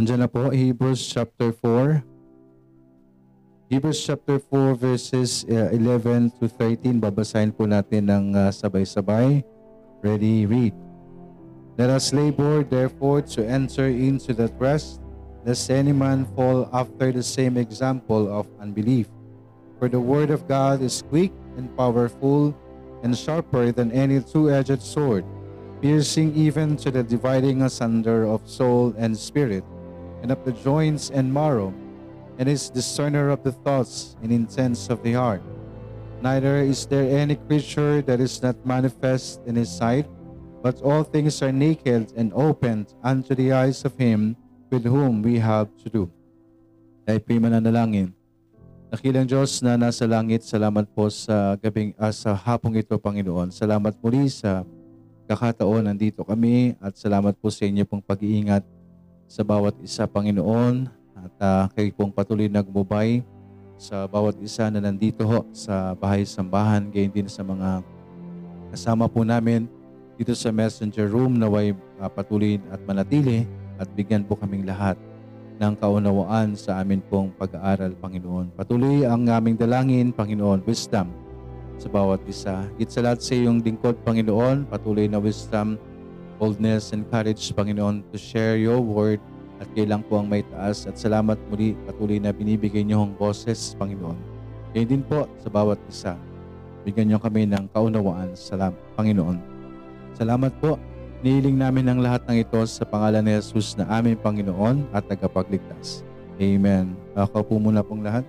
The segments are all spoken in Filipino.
Andiyan na po, Hebrews chapter 4. Hebrews chapter 4 verses uh, 11 to 13. Babasahin po natin ng uh, sabay-sabay. Ready, read. Let us labor therefore to enter into that rest, lest any man fall after the same example of unbelief. For the word of God is quick and powerful and sharper than any two-edged sword, piercing even to the dividing asunder of soul and spirit, and of the joints and marrow, and is discerner of the thoughts and intents of the heart. Neither is there any creature that is not manifest in his sight, but all things are naked and opened unto the eyes of him with whom we have to do. Tayo po'y mananalangin. Nakilang Diyos na nasa langit, salamat po sa gabing uh, sa hapong ito, Panginoon. Salamat muli sa kakataon nandito kami at salamat po sa inyo pong pag-iingat sa bawat isa, Panginoon. At uh, kayo pong patuloy na gumubay sa bawat isa na nandito ho sa bahay sambahan, gayon din sa mga kasama po namin dito sa messenger room naway uh, patuloy at manatili at bigyan po kaming lahat ng kaunawaan sa amin pong pag-aaral, Panginoon. Patuloy ang aming dalangin, Panginoon, wisdom sa bawat isa. Higit sa lahat sa iyong lingkod, Panginoon, patuloy na wisdom, boldness, and courage, Panginoon, to share your word at kailang po ang may taas. At salamat muli, patuloy na binibigay niyo ang boses, Panginoon. Kaya din po sa bawat isa. Bigyan niyo kami ng kaunawaan, salam, Panginoon. Salamat po Nihiling namin ang lahat ng ito sa pangalan ni Jesus na aming Panginoon at tagapagligtas. Amen. Ako po muna pong lahat.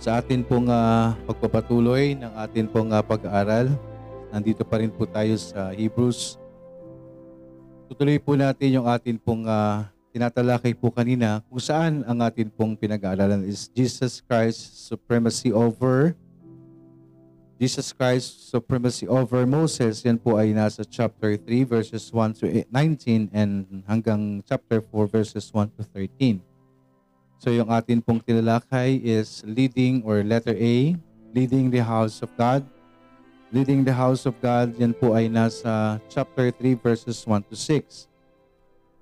Sa atin pong uh, pagpapatuloy ng atin pong uh, pag-aaral, nandito pa rin po tayo sa Hebrews. Tutuloy po natin yung atin pong uh, tinatalakay po kanina kung saan ang atin pong pinag-aaralan is Jesus Christ's supremacy over Jesus Christ's supremacy over Moses, yan po ay nasa chapter 3 verses 1 to 19 and hanggang chapter 4 verses 1 to 13. So yung atin pong tinalakay is leading or letter A, leading the house of God. Leading the house of God, yan po ay nasa chapter 3 verses 1 to 6.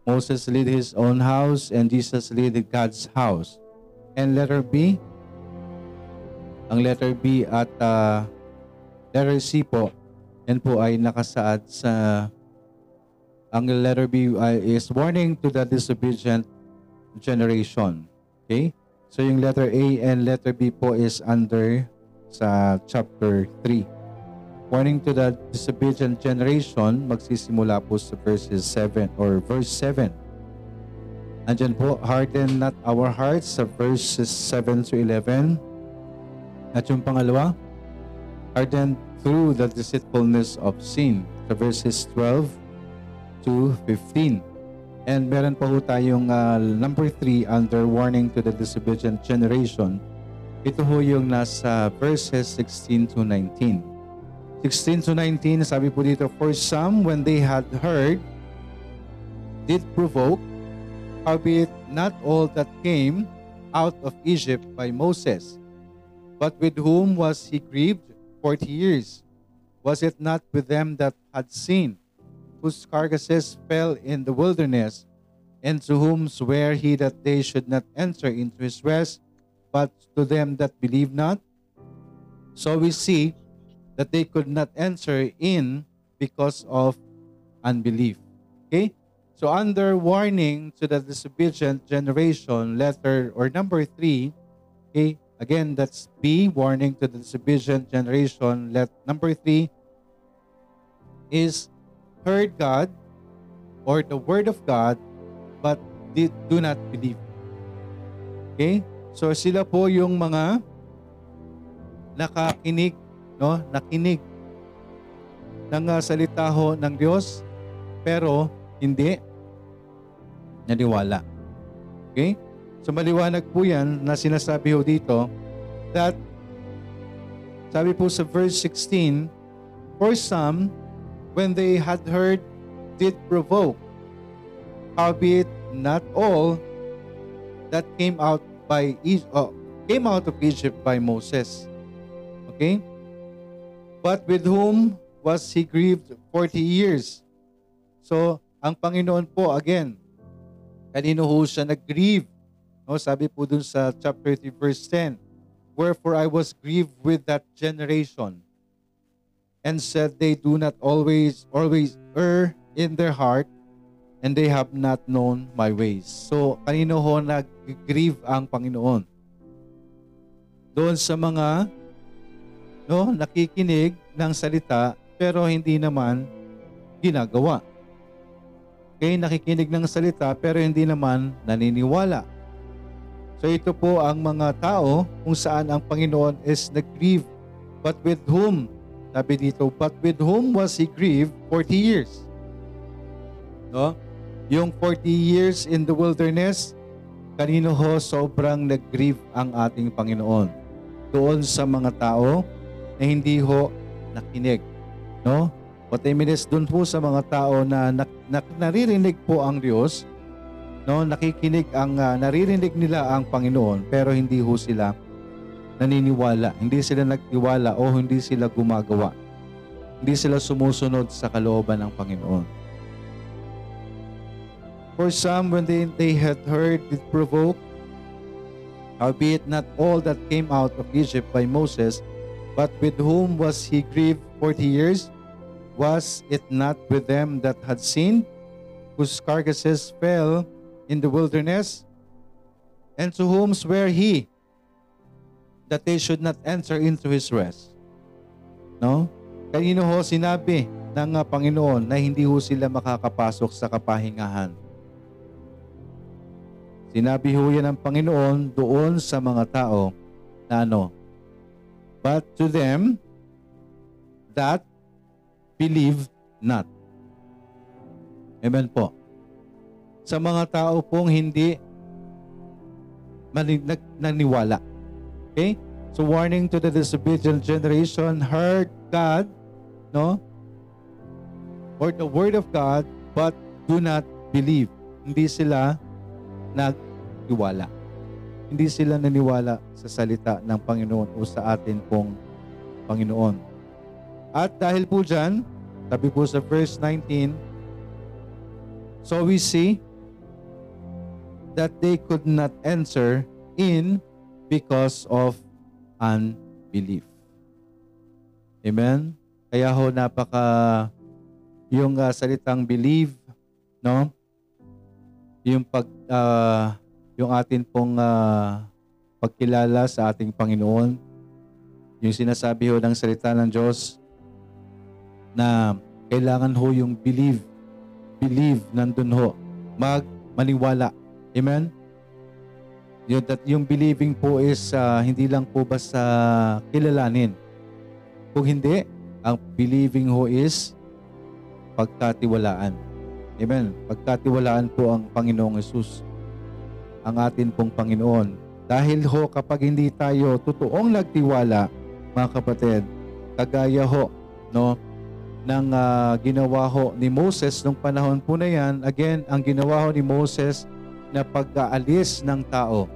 Moses lead his own house and Jesus lead God's house. And letter B, ang letter B at uh, letter C po, yan po ay nakasaad sa ang letter B is warning to the disobedient generation. Okay? So yung letter A and letter B po is under sa chapter 3. Warning to the disobedient generation, magsisimula po sa verses 7 or verse 7. Andyan po, harden not our hearts sa verses 7 to 11. At yung pangalawa, hardened through the deceitfulness of sin. Sa verses 12 to 15. And meron pa ho tayong uh, number 3 under warning to the disobedient generation. Ito ho yung nasa verses 16 to 19. 16 to 19, sabi po dito, For some, when they had heard, did provoke, howbeit not all that came out of Egypt by Moses, but with whom was he grieved forty years. Was it not with them that had seen, whose carcasses fell in the wilderness, and to whom sware he that they should not enter into his rest, but to them that believe not? So we see that they could not enter in because of unbelief. Okay? So under warning to the disobedient generation, letter or number three, okay, Again, that's B, warning to the disobedient generation. Let number three is heard God or the word of God, but did, do not believe. Okay? So sila po yung mga nakakinig, no? Nakinig ng uh, salita ho ng Diyos, pero hindi naniwala. Okay? So maliwanag po yan na sinasabi ho dito that sabi po sa verse 16, For some, when they had heard, did provoke, howbeit not all that came out by uh, came out of Egypt by Moses. Okay? But with whom was he grieved 40 years? So, ang Panginoon po, again, Kanino ho siya nag-grieve? No, sabi po dun sa chapter 3 verse 10, Wherefore I was grieved with that generation and said they do not always always err in their heart and they have not known my ways. So, kanino ho nag-grieve ang Panginoon? Doon sa mga no, nakikinig ng salita pero hindi naman ginagawa. Okay, nakikinig ng salita pero hindi naman naniniwala. So ito po ang mga tao kung saan ang Panginoon is nag-grieve. But with whom? Sabi dito, but with whom was he grieved 40 years? No? Yung 40 years in the wilderness, kanino ho sobrang nag-grieve ang ating Panginoon? Doon sa mga tao na hindi ho nakinig. No? What I mean is, doon po sa mga tao na, na, na naririnig po ang Diyos, no nakikinig ang uh, naririnig nila ang Panginoon pero hindi ho sila naniniwala hindi sila nagtiwala o hindi sila gumagawa hindi sila sumusunod sa kalooban ng Panginoon For some, when they, they had heard it provoke, howbeit not all that came out of Egypt by Moses, but with whom was he grieved forty years? Was it not with them that had sinned, whose carcasses fell in the wilderness? And to whom sware he that they should not enter into his rest? No? Kanino ho sinabi ng uh, Panginoon na hindi ho sila makakapasok sa kapahingahan? Sinabi ho yan ng Panginoon doon sa mga tao na ano, But to them that believe not. Amen po. Sa mga tao pong hindi naniwala. Okay? So warning to the disobedient generation, heard God, no? Or the word of God, but do not believe. Hindi sila nagtiwala. Hindi sila naniwala sa salita ng Panginoon o sa atin pong Panginoon. At dahil po dyan, sabi po sa verse 19, So we see that they could not enter in because of unbelief. Amen? Kaya ho napaka yung uh, salitang believe, no? Yung pag uh, yung atin pong uh, pagkilala sa ating Panginoon, yung sinasabi ho ng salita ng Diyos na kailangan ho yung believe, believe nandun ho, mag maniwala. Amen? Yung, that, yung believing po is uh, hindi lang po basta kilalanin. Kung hindi, ang believing ho is pagkatiwalaan. Amen. Pagkatiwalaan po ang Panginoong Yesus, ang atin pong Panginoon. Dahil ho kapag hindi tayo totoong nagtiwala, mga kapatid, kagaya ho, no, ng uh, ginawa ho ni Moses nung panahon po na yan, again, ang ginawa ho ni Moses na pag-aalis ng tao.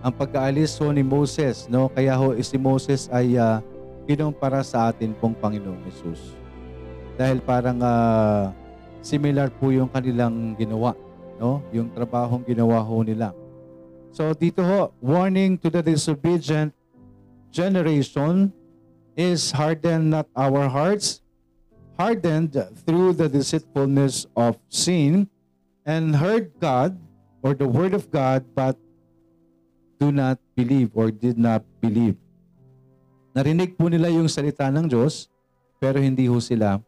Ang pag-aalis ho ni Moses, no? Kaya ho si Moses ay uh, para sa atin pong Panginoong Yesus. Dahil parang uh, similar po yung kanilang ginawa, no? Yung trabahong ginawa ho nila. So dito ho, warning to the disobedient generation is harden not our hearts, hardened through the deceitfulness of sin, and heard God or the word of God, but do not believe or did not believe. Narinig po nila yung salita ng Diyos, pero hindi ho sila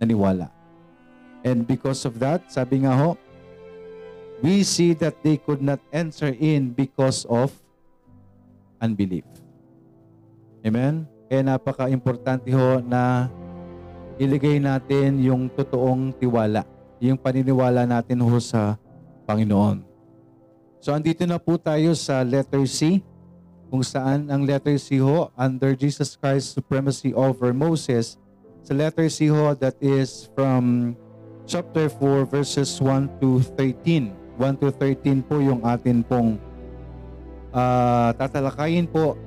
naniwala. And because of that, sabi nga ho, we see that they could not enter in because of unbelief. Amen? Kaya napaka-importante ho na iligay natin yung totoong tiwala, yung paniniwala natin ho sa Panginoon. So andito na po tayo sa letter C, kung saan ang letter C ho, under Jesus Christ's supremacy over Moses, sa letter C ho, that is from chapter 4 verses 1 to 13. 1 to 13 po yung atin pong uh, tatalakayin po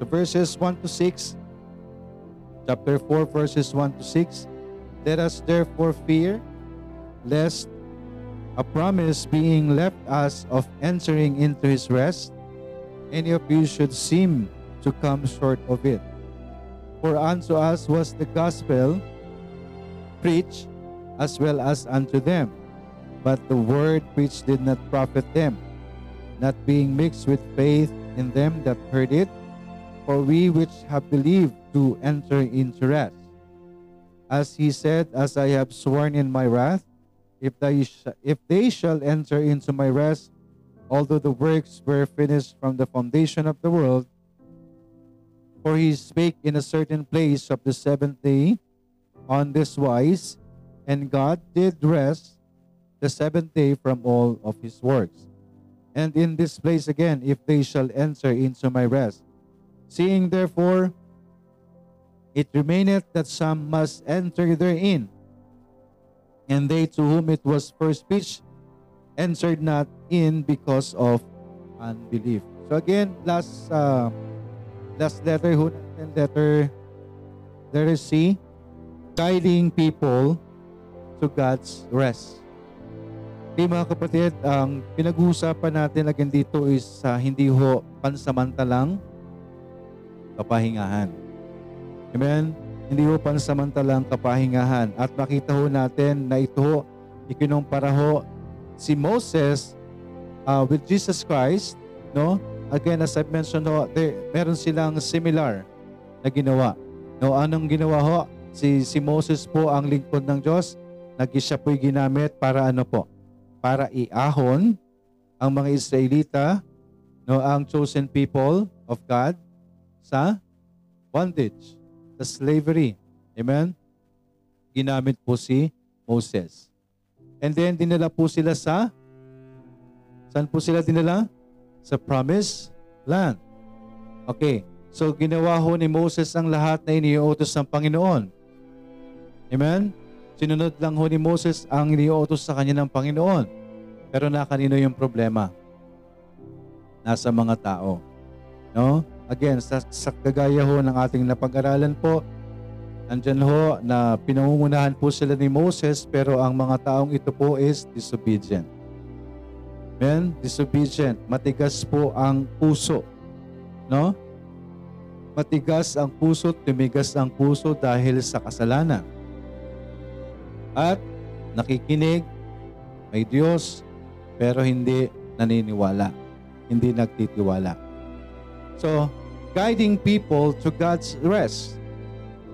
So verses 1 to 6, chapter 4 verses 1 to 6, Let us therefore fear, lest a promise being left us of entering into his rest, any of you should seem to come short of it. For unto us was the gospel preached as well as unto them. But the word preached did not profit them, not being mixed with faith in them that heard it. For we which have believed do enter into rest. As he said, As I have sworn in my wrath, if they, sh- if they shall enter into my rest, although the works were finished from the foundation of the world, for he spake in a certain place of the seventh day on this wise, and God did rest the seventh day from all of his works. And in this place again, if they shall enter into my rest. Seeing therefore, it remaineth that some must enter therein, and they to whom it was first preached entered not in because of unbelief. So again, last uh, last letter ho natin, letter letter C, guiding people to God's rest. Okay mga kapatid, ang pinag-uusapan natin again dito is uh, hindi ho pansamantalang kapahingahan. Amen? Hindi ho pansamantalang kapahingahan. At makita ho natin na ito ho, ikinumpara ho si Moses uh, with Jesus Christ, no? Again, as I mentioned ho, there, meron silang similar na ginawa. No, anong ginawa ho? Si, si Moses po ang lingkod ng Diyos, nag siya po'y ginamit para ano po? Para iahon ang mga Israelita, no, ang chosen people of God sa bondage, sa slavery. Amen? Ginamit po si Moses. And then, dinala po sila sa, saan po sila dinala? Sa promised land. Okay. So, ginawa ho ni Moses ang lahat na iniutos ng Panginoon. Amen? Sinunod lang ho ni Moses ang iniutos sa kanya ng Panginoon. Pero na kanino yung problema? Nasa mga tao. No? Again, sa, sa kagaya ho ng ating napag-aralan po, Andyan ho na pinangungunahan po sila ni Moses pero ang mga taong ito po is disobedient. Amen? Disobedient. Matigas po ang puso. No? Matigas ang puso, tumigas ang puso dahil sa kasalanan. At nakikinig, may Diyos, pero hindi naniniwala. Hindi nagtitiwala. So, guiding people to God's rest.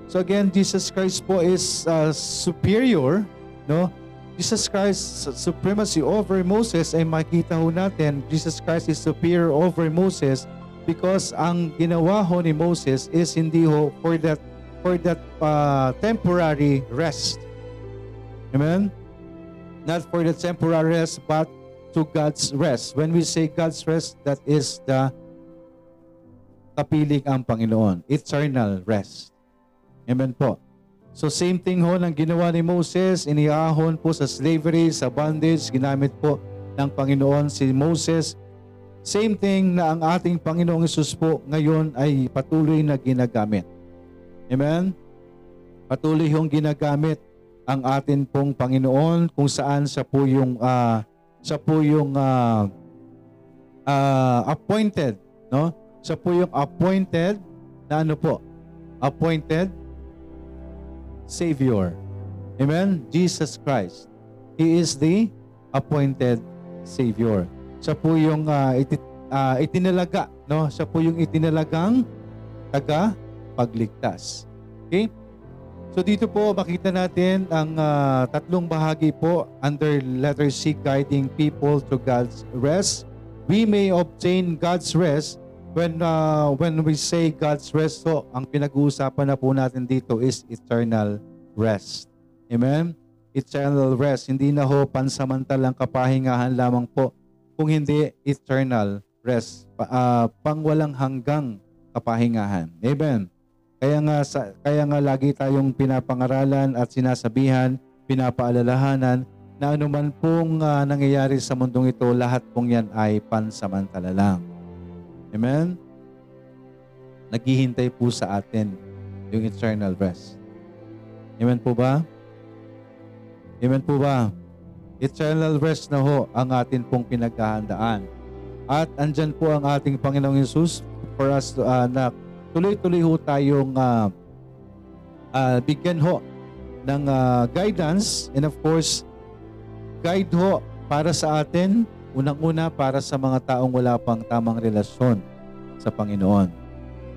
So again, Jesus Christ po is uh, superior, no? Jesus Christ's supremacy over Moses ay makita ho natin, Jesus Christ is superior over Moses because ang ginawa ho ni Moses is hindi ho for that for that uh, temporary rest. Amen? Not for the temporary rest, but to God's rest. When we say God's rest, that is the kapiling ang Panginoon. Eternal rest. Amen po. So same thing ho ng ginawa ni Moses, iniahon po sa slavery, sa bondage, ginamit po ng Panginoon si Moses. Same thing na ang ating Panginoong Isus po ngayon ay patuloy na ginagamit. Amen? Patuloy hong ginagamit ang atin pong Panginoon kung saan siya po yung uh, siya po yung uh, uh, appointed, no? Siya po yung appointed na ano po? Appointed Savior. Amen? Jesus Christ. He is the appointed Savior. Siya po yung uh, iti, uh, itinalaga, no? Siya po yung itinalagang taga pagligtas. Okay? So dito po makita natin ang uh, tatlong bahagi po under letter C guiding people to God's rest. We may obtain God's rest when uh, when we say God's rest, so ang pinag-uusapan na po natin dito is eternal rest. Amen? Eternal rest. Hindi na ho pansamantalang kapahingahan lamang po, kung hindi eternal rest. Pa, uh, pangwalang hanggang kapahingahan. Amen? Kaya nga, sa, kaya nga lagi tayong pinapangaralan at sinasabihan, pinapaalalahanan na anuman pong uh, nangyayari sa mundong ito, lahat pong yan ay pansamantala lang. Amen? Naghihintay po sa atin yung eternal rest. Amen po ba? Amen po ba? Eternal rest na ho ang atin pong pinaghahandaan. At andyan po ang ating Panginoong Yesus for us to, ah, na tuloy-tuloy ho tayong ah, ah, bigyan ho ng ah, guidance and of course guide ho para sa atin unang-una para sa mga taong wala pang tamang relasyon sa Panginoon.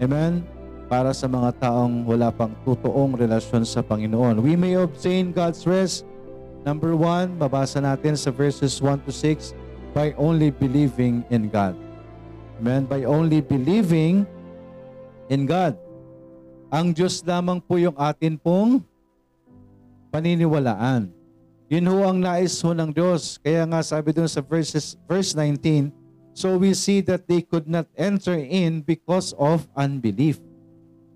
Amen? Para sa mga taong wala pang totoong relasyon sa Panginoon. We may obtain God's rest. Number one, mabasa natin sa verses 1 to 6, by only believing in God. Amen? By only believing in God. Ang Diyos lamang po yung atin pong paniniwalaan. Yun ho ang nais ho ng Diyos. Kaya nga sabi doon sa verses, verse 19, So we see that they could not enter in because of unbelief.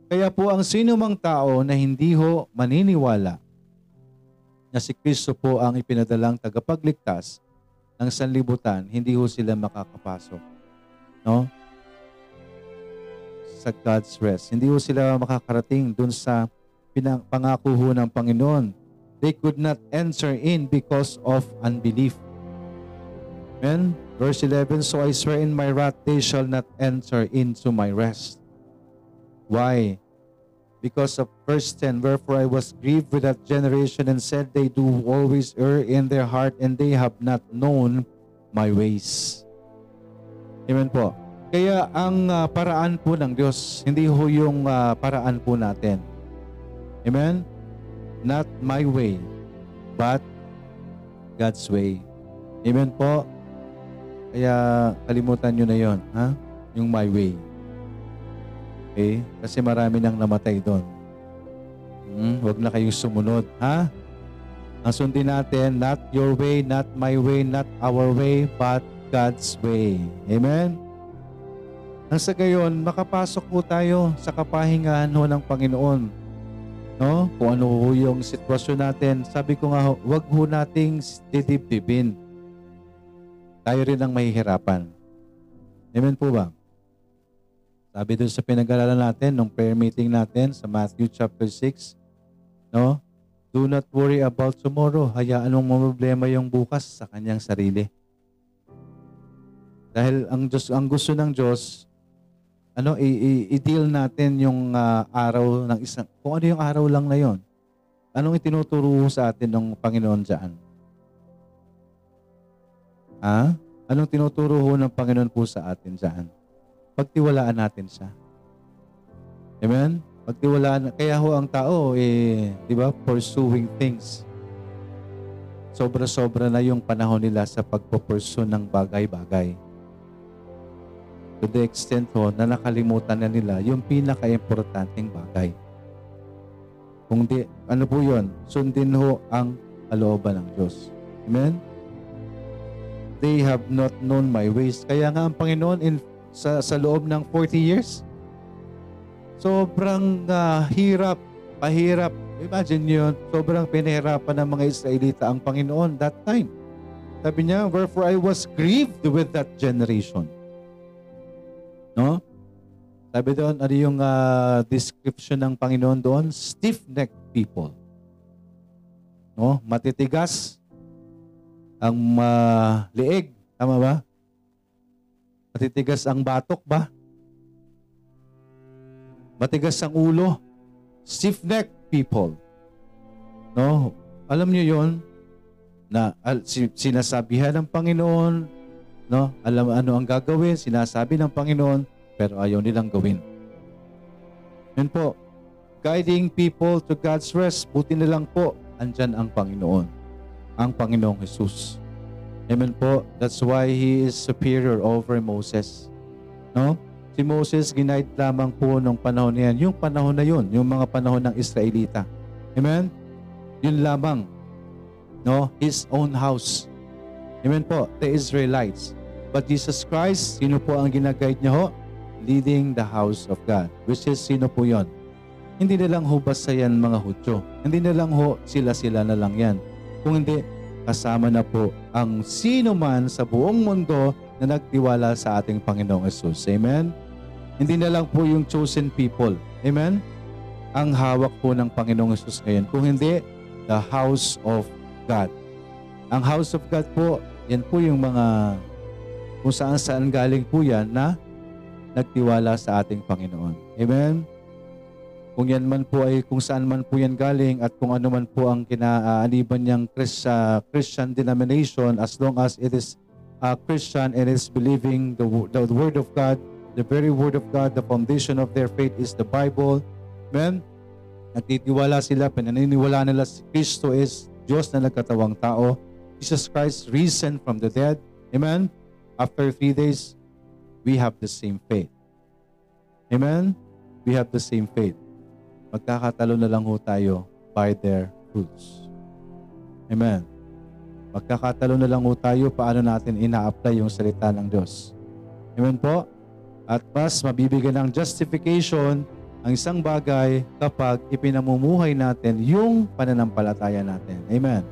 Kaya po ang sino mang tao na hindi ho maniniwala na si Kristo po ang ipinadalang tagapagligtas ng sanlibutan, hindi ho sila makakapasok. No? Sa God's rest. Hindi ho sila makakarating dun sa pangako ho ng Panginoon they could not enter in because of unbelief. Amen? Verse 11, So I swear in my wrath, they shall not enter into my rest. Why? Because of verse 10, Wherefore I was grieved with that generation and said, They do always err in their heart and they have not known my ways. Amen po. Kaya ang ah, paraan po ng Diyos, hindi ho yung ah, paraan po natin. Amen? not my way, but God's way. Amen po? Kaya kalimutan nyo na yon, ha? Yung my way. Okay? Kasi marami nang namatay doon. Hmm, huwag na kayong sumunod, ha? Ang sundin natin, not your way, not my way, not our way, but God's way. Amen? Nang sa gayon, makapasok po tayo sa kapahingahan ho ng Panginoon no? Kung ano ho yung sitwasyon natin. Sabi ko nga, wag ho nating didibdibin. Tayo rin ang mahihirapan. Amen po ba? Sabi doon sa pinag-alalan natin, nung prayer meeting natin sa Matthew chapter 6, no? Do not worry about tomorrow. Hayaan mong problema yung bukas sa kanyang sarili. Dahil ang Diyos, ang gusto ng Diyos, ano i-deal natin yung ah, araw ng isang kung ano yung araw lang na yon. Anong itinuturo sa atin ng Panginoon diyan? Ha? Anong tinuturo ho ng Panginoon po sa atin diyan? Pagtiwalaan natin siya. Amen? Pagtiwalaan, kaya ho ang tao, eh, di ba, pursuing things. Sobra-sobra na yung panahon nila sa pagpupursue ng bagay-bagay to the extent ho na nakalimutan na nila yung pinaka-importanting bagay. Kung di, ano po yun? Sundin ho ang kalooban ng Diyos. Amen? They have not known my ways. Kaya nga ang Panginoon in, sa, sa loob ng 40 years, sobrang uh, hirap, pahirap. Imagine yun, sobrang pinahirapan ng mga Israelita ang Panginoon that time. Sabi niya, wherefore I was grieved with that generation. No? Sabi doon, ano yung uh, description ng Panginoon doon? Stiff-necked people. No? Matitigas ang uh, leeg. Tama ba? Matitigas ang batok ba? Matigas ang ulo. Stiff-necked people. No? Alam niyo yon na al, sinasabihan ng Panginoon, No? Alam ano ang gagawin, sinasabi ng Panginoon, pero ayaw nilang gawin. Yun po, guiding people to God's rest, buti na lang po, andyan ang Panginoon, ang Panginoong Jesus. Amen po. That's why He is superior over Moses. No? Si Moses, ginaid lamang po nung panahon niyan. Yung panahon na yun, yung mga panahon ng Israelita. Amen? Yun lamang. No? His own house. Amen po, the Israelites. But Jesus Christ, sino po ang ginaguide niya ho? Leading the house of God. Which is, sino po yon? Hindi na lang ho basta yan mga Hudyo. Hindi na lang ho sila-sila na lang yan. Kung hindi, kasama na po ang sino man sa buong mundo na nagtiwala sa ating Panginoong Yesus. Amen? Hindi na lang po yung chosen people. Amen? Ang hawak po ng Panginoong Yesus ngayon. Kung hindi, the house of God Ang house of God po, yan po yung mga kung saan saan galing po yan na nagtiwala sa ating Panginoon. Amen? Kung yan man po ay kung saan man po yan galing at kung ano man po ang kinaaniban niyang Chris, uh, Christian denomination as long as it is uh, Christian and is believing the, the Word of God, the very Word of God, the foundation of their faith is the Bible. Amen? Nagtitiwala sila, pinaniniwala nila si Kristo is Diyos na nagkatawang tao. Jesus Christ risen from the dead. Amen? After three days, we have the same faith. Amen? We have the same faith. Magkakatalo na lang ho tayo by their fruits. Amen. Magkakatalo na lang ho tayo paano natin ina-apply yung salita ng Diyos. Amen po? At mas mabibigyan ng justification ang isang bagay kapag ipinamumuhay natin yung pananampalataya natin. Amen.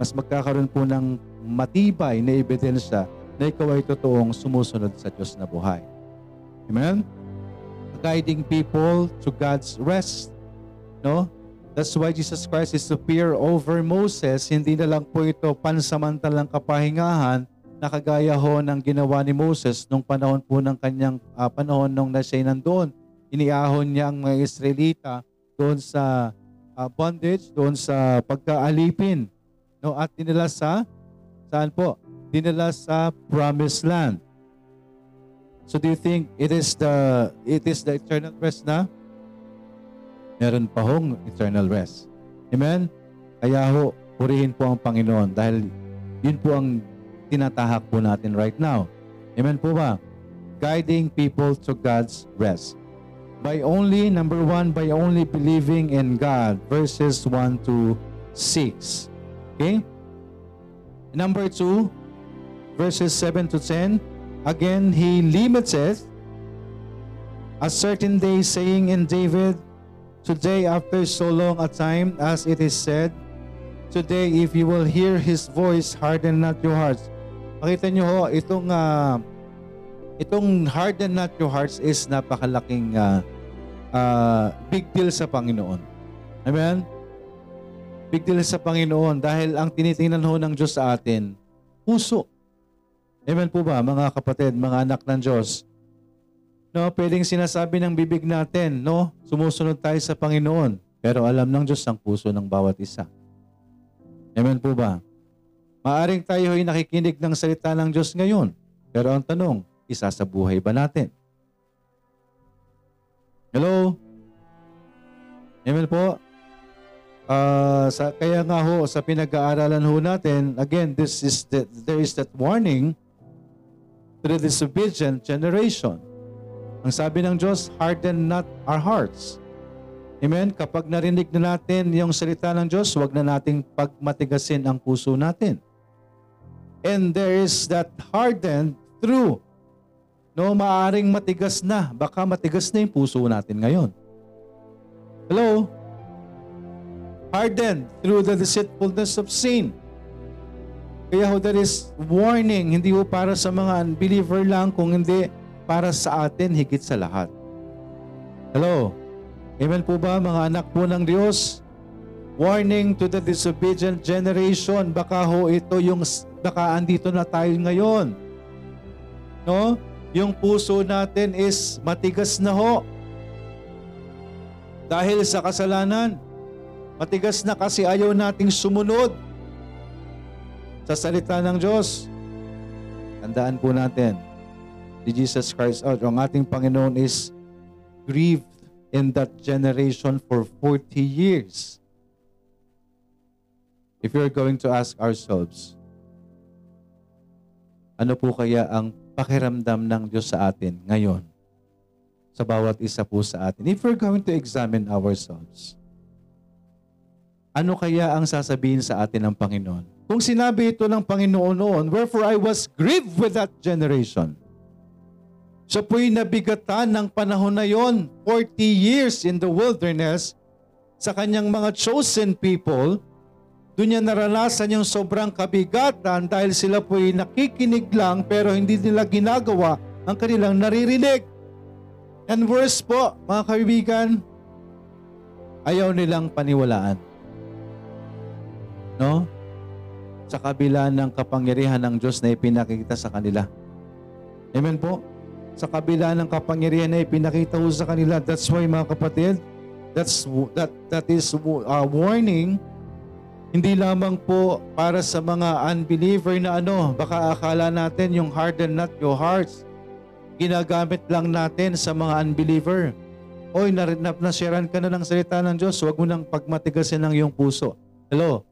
Mas magkakaroon po ng matibay na ebidensya na ikaw ay totoong sumusunod sa Diyos na buhay. Amen? guiding people to God's rest. No? That's why Jesus Christ is superior over Moses. Hindi na lang po ito pansamantalang kapahingahan na kagaya ho ng ginawa ni Moses nung panahon po ng kanyang uh, panahon nung na siya nandoon. Iniahon niya ang mga Israelita doon sa uh, bondage, doon sa pagkaalipin. No? At dinala sa, saan po? Dinala sa promised land. So do you think it is the it is the eternal rest na? Meron pa hong eternal rest. Amen? Kaya ho, purihin po ang Panginoon dahil yun po ang tinatahak po natin right now. Amen po ba? Guiding people to God's rest. By only, number one, by only believing in God, verses 1 to 6. Okay? Number two, verses 7 to 10, Again, he limits it a certain day, saying in David, Today, after so long a time, as it is said, Today, if you will hear His voice, harden not your hearts. Makita nyo ho, itong, uh, itong harden not your hearts is napakalaking uh, uh, big deal sa Panginoon. Amen? Big deal sa Panginoon dahil ang tinitingnan ho ng Diyos sa atin, puso. Amen po ba, mga kapatid, mga anak ng Diyos? No, pwedeng sinasabi ng bibig natin, no? Sumusunod tayo sa Panginoon. Pero alam ng Diyos ang puso ng bawat isa. Amen po ba? Maaring tayo ay nakikinig ng salita ng Diyos ngayon. Pero ang tanong, isasabuhay ba natin? Hello? Amen po? Uh, sa, kaya nga ho, sa pinag-aaralan ho natin, again, this is the, there is that warning to the disobedient generation. Ang sabi ng Diyos, harden not our hearts. Amen? Kapag narinig na natin yung salita ng Diyos, huwag na nating pagmatigasin ang puso natin. And there is that hardened through. No, maaring matigas na. Baka matigas na yung puso natin ngayon. Hello? Hardened through the deceitfulness of sin. Kaya ho, there is warning, hindi ho para sa mga unbeliever lang, kung hindi para sa atin higit sa lahat. Hello? Amen po ba mga anak po ng Diyos? Warning to the disobedient generation. Baka ho ito yung, baka andito na tayo ngayon. No? Yung puso natin is matigas na ho. Dahil sa kasalanan. Matigas na kasi ayaw nating sumunod sa salita ng Diyos. Tandaan po natin, si Jesus Christ, oh, ang ating Panginoon is grieved in that generation for 40 years. If you're going to ask ourselves, ano po kaya ang pakiramdam ng Diyos sa atin ngayon? Sa bawat isa po sa atin. If we're going to examine ourselves, ano kaya ang sasabihin sa atin ng Panginoon? Kung sinabi ito ng Panginoon noon, Wherefore I was grieved with that generation. Siya po'y nabigatan ng panahon na yon, 40 years in the wilderness, sa kanyang mga chosen people, doon niya naranasan yung sobrang kabigatan dahil sila po'y nakikinig lang pero hindi nila ginagawa ang kanilang naririnig. And worse po, mga kaibigan, ayaw nilang paniwalaan. No? sa kabila ng kapangyarihan ng Diyos na ipinakita sa kanila. Amen po? Sa kabila ng kapangyarihan na ipinakita ho sa kanila. That's why mga kapatid, that's, that, that is uh, warning hindi lamang po para sa mga unbeliever na ano, baka akala natin yung harden not your hearts. Ginagamit lang natin sa mga unbeliever. Oy, na, na, nasyaran ka na ng salita ng Diyos, huwag mo nang pagmatigasin ng iyong puso. Hello?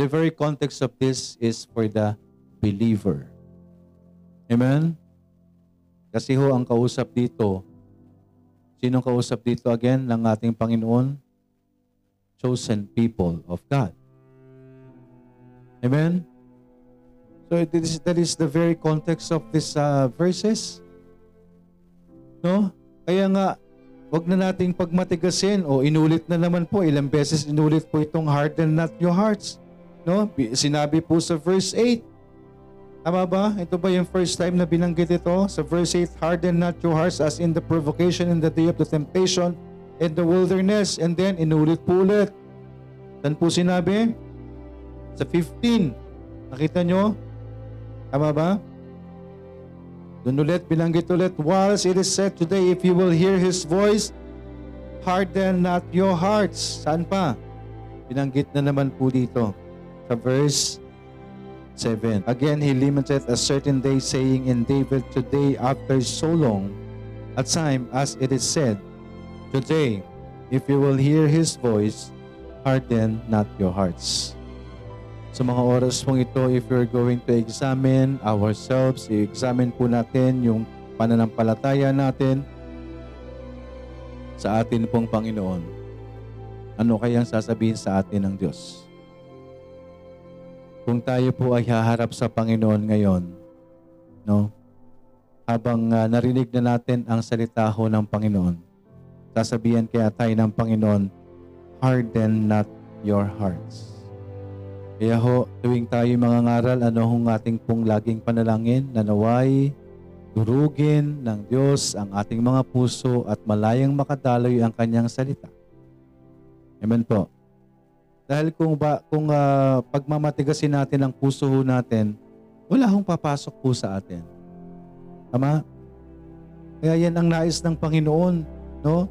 The very context of this is for the believer. Amen? Kasi ho, ang kausap dito, sinong kausap dito again ng ating Panginoon? Chosen people of God. Amen? So it is, that is the very context of these uh, verses. No? Kaya nga, wag na nating pagmatigasin o inulit na naman po, ilang beses inulit po itong harden not your hearts. No? Sinabi po sa verse 8. Tama ba? Ito ba yung first time na binanggit ito? Sa verse 8, harden not your hearts as in the provocation in the day of the temptation in the wilderness. And then, inulit po ulit. Saan po sinabi? Sa 15. Nakita nyo? Tama ba? Doon ulit, bilanggit ulit. Whilst it is said today, if you will hear His voice, harden not your hearts. Saan pa? Binanggit na naman po dito. Verse 7. Again, He limited a certain day, saying in David, Today, after so long a time, as it is said, Today, if you will hear His voice, harden not your hearts. Sa mga oras pong ito, if we're going to examine ourselves, i-examine po natin yung pananampalataya natin sa atin pong Panginoon. Ano kayang sasabihin sa atin ng Diyos? Kung tayo po ay haharap sa Panginoon ngayon, no? Habang uh, narinig na natin ang salita ho ng Panginoon, sasabihan kaya tayo ng Panginoon, harden not your hearts. Kaya ho, tuwing tayo mga ngaral, ano hong ating pong laging panalangin na naway, durugin ng Diyos ang ating mga puso at malayang makadaloy ang kanyang salita. Amen po. Dahil kung ba kung uh, pagmamatigasin natin ang puso natin, wala hong papasok po sa atin. Tama? Kaya yan ang nais ng Panginoon, no?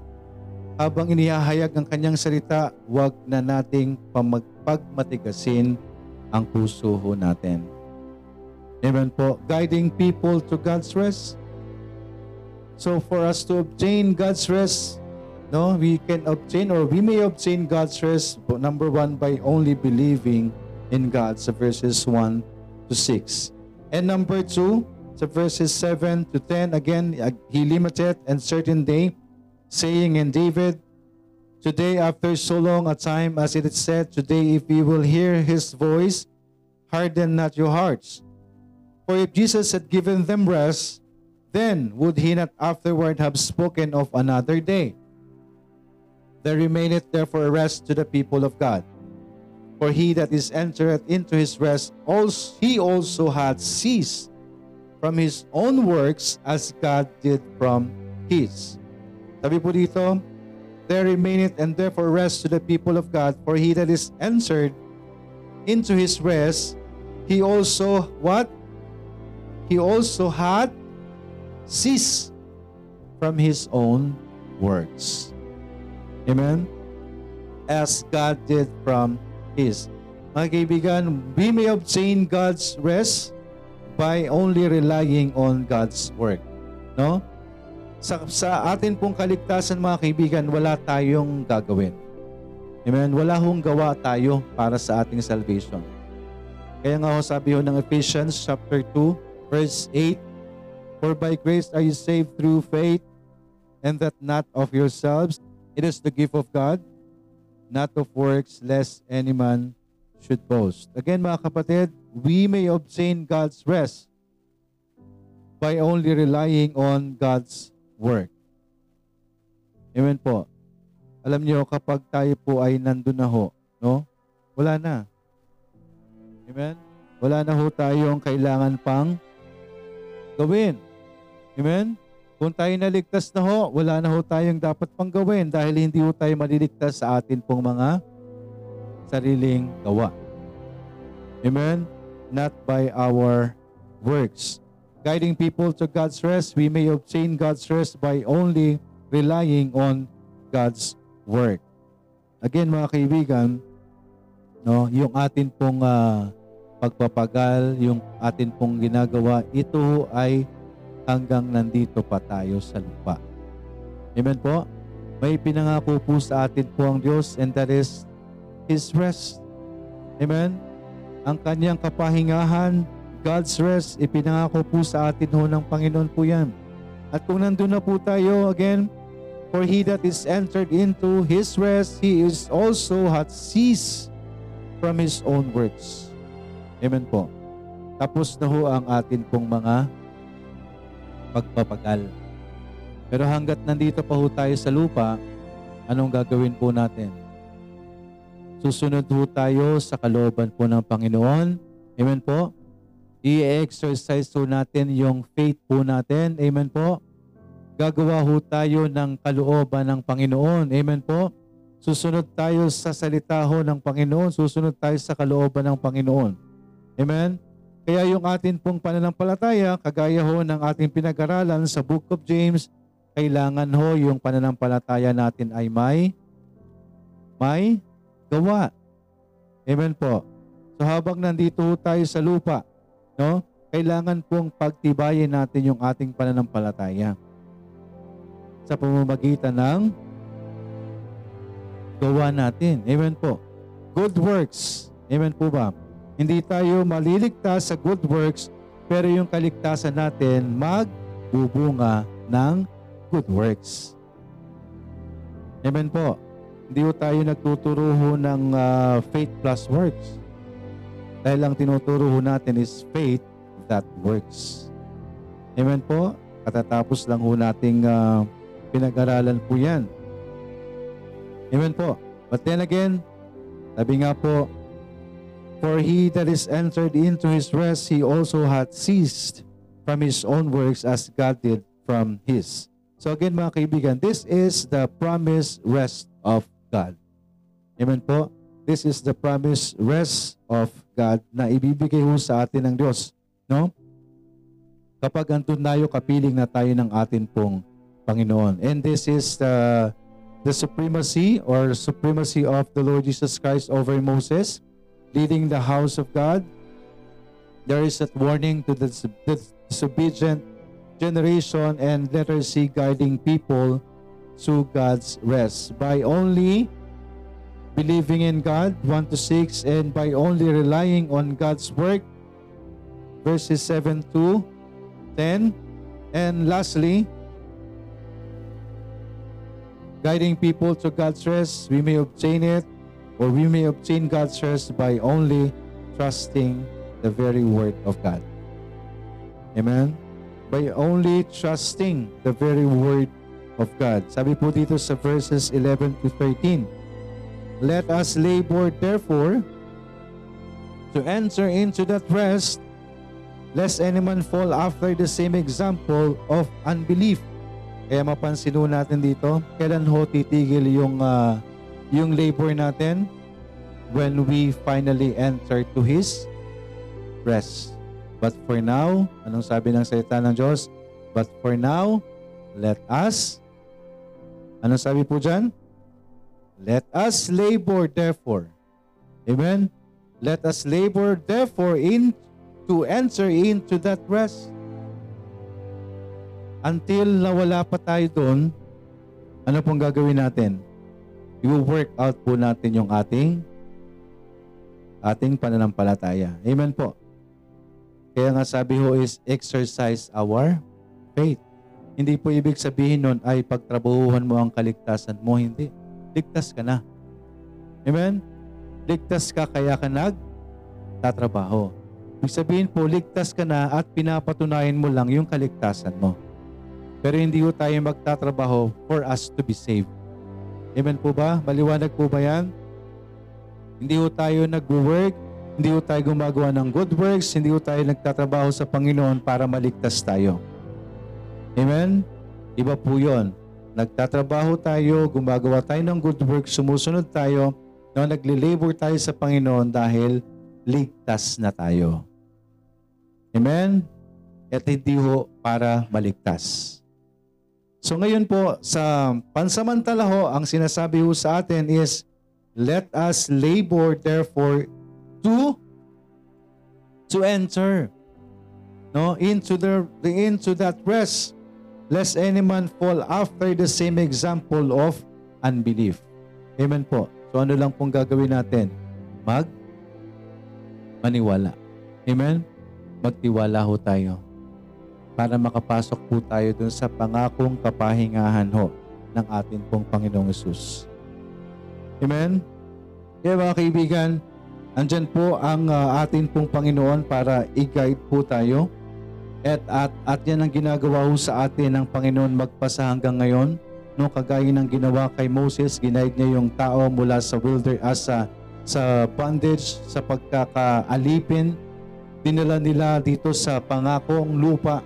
Habang inihahayag ang kanyang salita, huwag na nating pagmatigasin ang puso natin. Amen po. Guiding people to God's rest. So for us to obtain God's rest, no, we can obtain or we may obtain God's rest, but number one, by only believing in God, sa verses 1 to 6. And number two, sa verses 7 to 10, again, He limited and certain day, saying in David, Today, after so long a time, as it is said, today, if you will hear his voice, harden not your hearts. For if Jesus had given them rest, then would he not afterward have spoken of another day? There remaineth therefore a rest to the people of God. For he that is entered into his rest, also, he also had ceased from his own works as God did from his. Sabi po dito, there remaineth and therefore rest to the people of God. For he that is entered into his rest, he also what? He also had ceased from his own works. Amen? As God did from his. Mga kaibigan, we may obtain God's rest by only relying on God's work. No? sa, sa atin pong kaligtasan mga kaibigan, wala tayong gagawin. Amen? Wala hong gawa tayo para sa ating salvation. Kaya nga ho sabi ho ng Ephesians chapter 2 verse 8, For by grace are you saved through faith, and that not of yourselves, it is the gift of God, not of works, lest any man should boast. Again mga kapatid, we may obtain God's rest by only relying on God's work. Amen po. Alam niyo, kapag tayo po ay nandun na ho, no? Wala na. Amen? Wala na ho tayong kailangan pang gawin. Amen? Kung tayo naligtas na ho, wala na ho tayong dapat pang gawin dahil hindi ho tayo maliligtas sa atin pong mga sariling gawa. Amen? not by our works. Guiding people to God's rest, we may obtain God's rest by only relying on God's work. Again mga kaibigan, no, yung atin pong ah, pagpapagal, yung atin pong ginagawa, ito ay hanggang nandito pa tayo sa lupa. Amen po? May pinangako po sa atin po ang Diyos and that is His rest. Amen? Ang kanyang kapahingahan, God's rest, ipinangako po sa atin ho ng Panginoon po yan. At kung nandun na po tayo, again, For he that is entered into his rest, he is also hath ceased from his own works. Amen po. Tapos na ho ang atin pong mga pagpapagal. Pero hanggat nandito pa ho tayo sa lupa, anong gagawin po natin? Susunod ho tayo sa kalooban po ng Panginoon. Amen po. I-exercise ho natin yung faith po natin. Amen po gagawa ho tayo ng kalooban ng Panginoon. Amen po? Susunod tayo sa salita ho ng Panginoon. Susunod tayo sa kalooban ng Panginoon. Amen? Kaya yung atin pong pananampalataya, kagaya ho ng ating pinag-aralan sa Book of James, kailangan ho yung pananampalataya natin ay may may gawa. Amen po. So habang nandito tayo sa lupa, no? Kailangan pong pagtibayin natin yung ating pananampalataya sa pamamagitan ng gawa natin. Amen po. Good works. Amen po ba? Hindi tayo maliligtas sa good works, pero yung kaligtasan natin magbubunga ng good works. Amen po. Hindi po tayo nagtuturo ng ah, faith plus works. Dahil ang tinuturo natin is faith that works. Amen po. Katatapos lang ho nating ah, pinag-aralan po yan. Amen po. But then again, sabi nga po, For he that is entered into his rest, he also hath ceased from his own works as God did from his. So again mga kaibigan, this is the promised rest of God. Amen po. This is the promised rest of God na ibibigay ho sa atin ng Diyos. No? Kapag andun tayo, kapiling na tayo ng atin pong Panginoon. And this is the, the supremacy or supremacy of the Lord Jesus Christ over Moses, leading the house of God. There is that warning to the, dis- the disobedient generation and letter C guiding people to God's rest by only believing in God 1 to 6 and by only relying on God's work verses 7 to 10 and lastly guiding people to God's rest, we may obtain it, or we may obtain God's rest by only trusting the very word of God. Amen? By only trusting the very word of God. Sabi po dito sa verses 11 to 13, Let us labor therefore to enter into that rest, lest any man fall after the same example of unbelief. Kaya mapansin natin dito, kailan ho titigil yung, ah, yung labor natin? When we finally enter to His rest. But for now, anong sabi ng salita ng Diyos? But for now, let us, anong sabi po dyan? Let us labor therefore. Amen? Let us labor therefore in to enter into that rest until nawala pa tayo doon, ano pong gagawin natin? I-work out po natin yung ating ating pananampalataya. Amen po. Kaya nga sabi ho is exercise our faith. Hindi po ibig sabihin nun ay pagtrabahuhan mo ang kaligtasan mo. Hindi. Ligtas ka na. Amen? Ligtas ka kaya ka nagtatrabaho. Ibig sabihin po, ligtas ka na at pinapatunayan mo lang yung kaligtasan mo. Pero hindi po tayo magtatrabaho for us to be saved. Amen po ba? Maliwanag po ba yan? Hindi po tayo nag-work, hindi po tayo gumagawa ng good works, hindi po tayo nagtatrabaho sa Panginoon para maligtas tayo. Amen? Iba po yon. Nagtatrabaho tayo, gumagawa tayo ng good works, sumusunod tayo, no, nagli-labor tayo sa Panginoon dahil ligtas na tayo. Amen? At hindi ho para maligtas. So ngayon po, sa pansamantala ho, ang sinasabi ho sa atin is, Let us labor therefore to to enter no into the into that rest lest any man fall after the same example of unbelief. Amen po. So ano lang pong gagawin natin? Mag maniwala. Amen? Magtiwala ho tayo para makapasok po tayo dun sa pangakong kapahingahan ho ng atin pong Panginoong Yesus. Amen? Kaya mga kaibigan, andyan po ang uh, atin pong Panginoon para i-guide po tayo at, at, at yan ang ginagawa ho sa atin ng Panginoon magpasa hanggang ngayon. No, kagaya ng ginawa kay Moses, ginaid niya yung tao mula sa wilder as ah, sa, sa bondage, sa pagkakaalipin. Dinala nila dito sa pangakong lupa.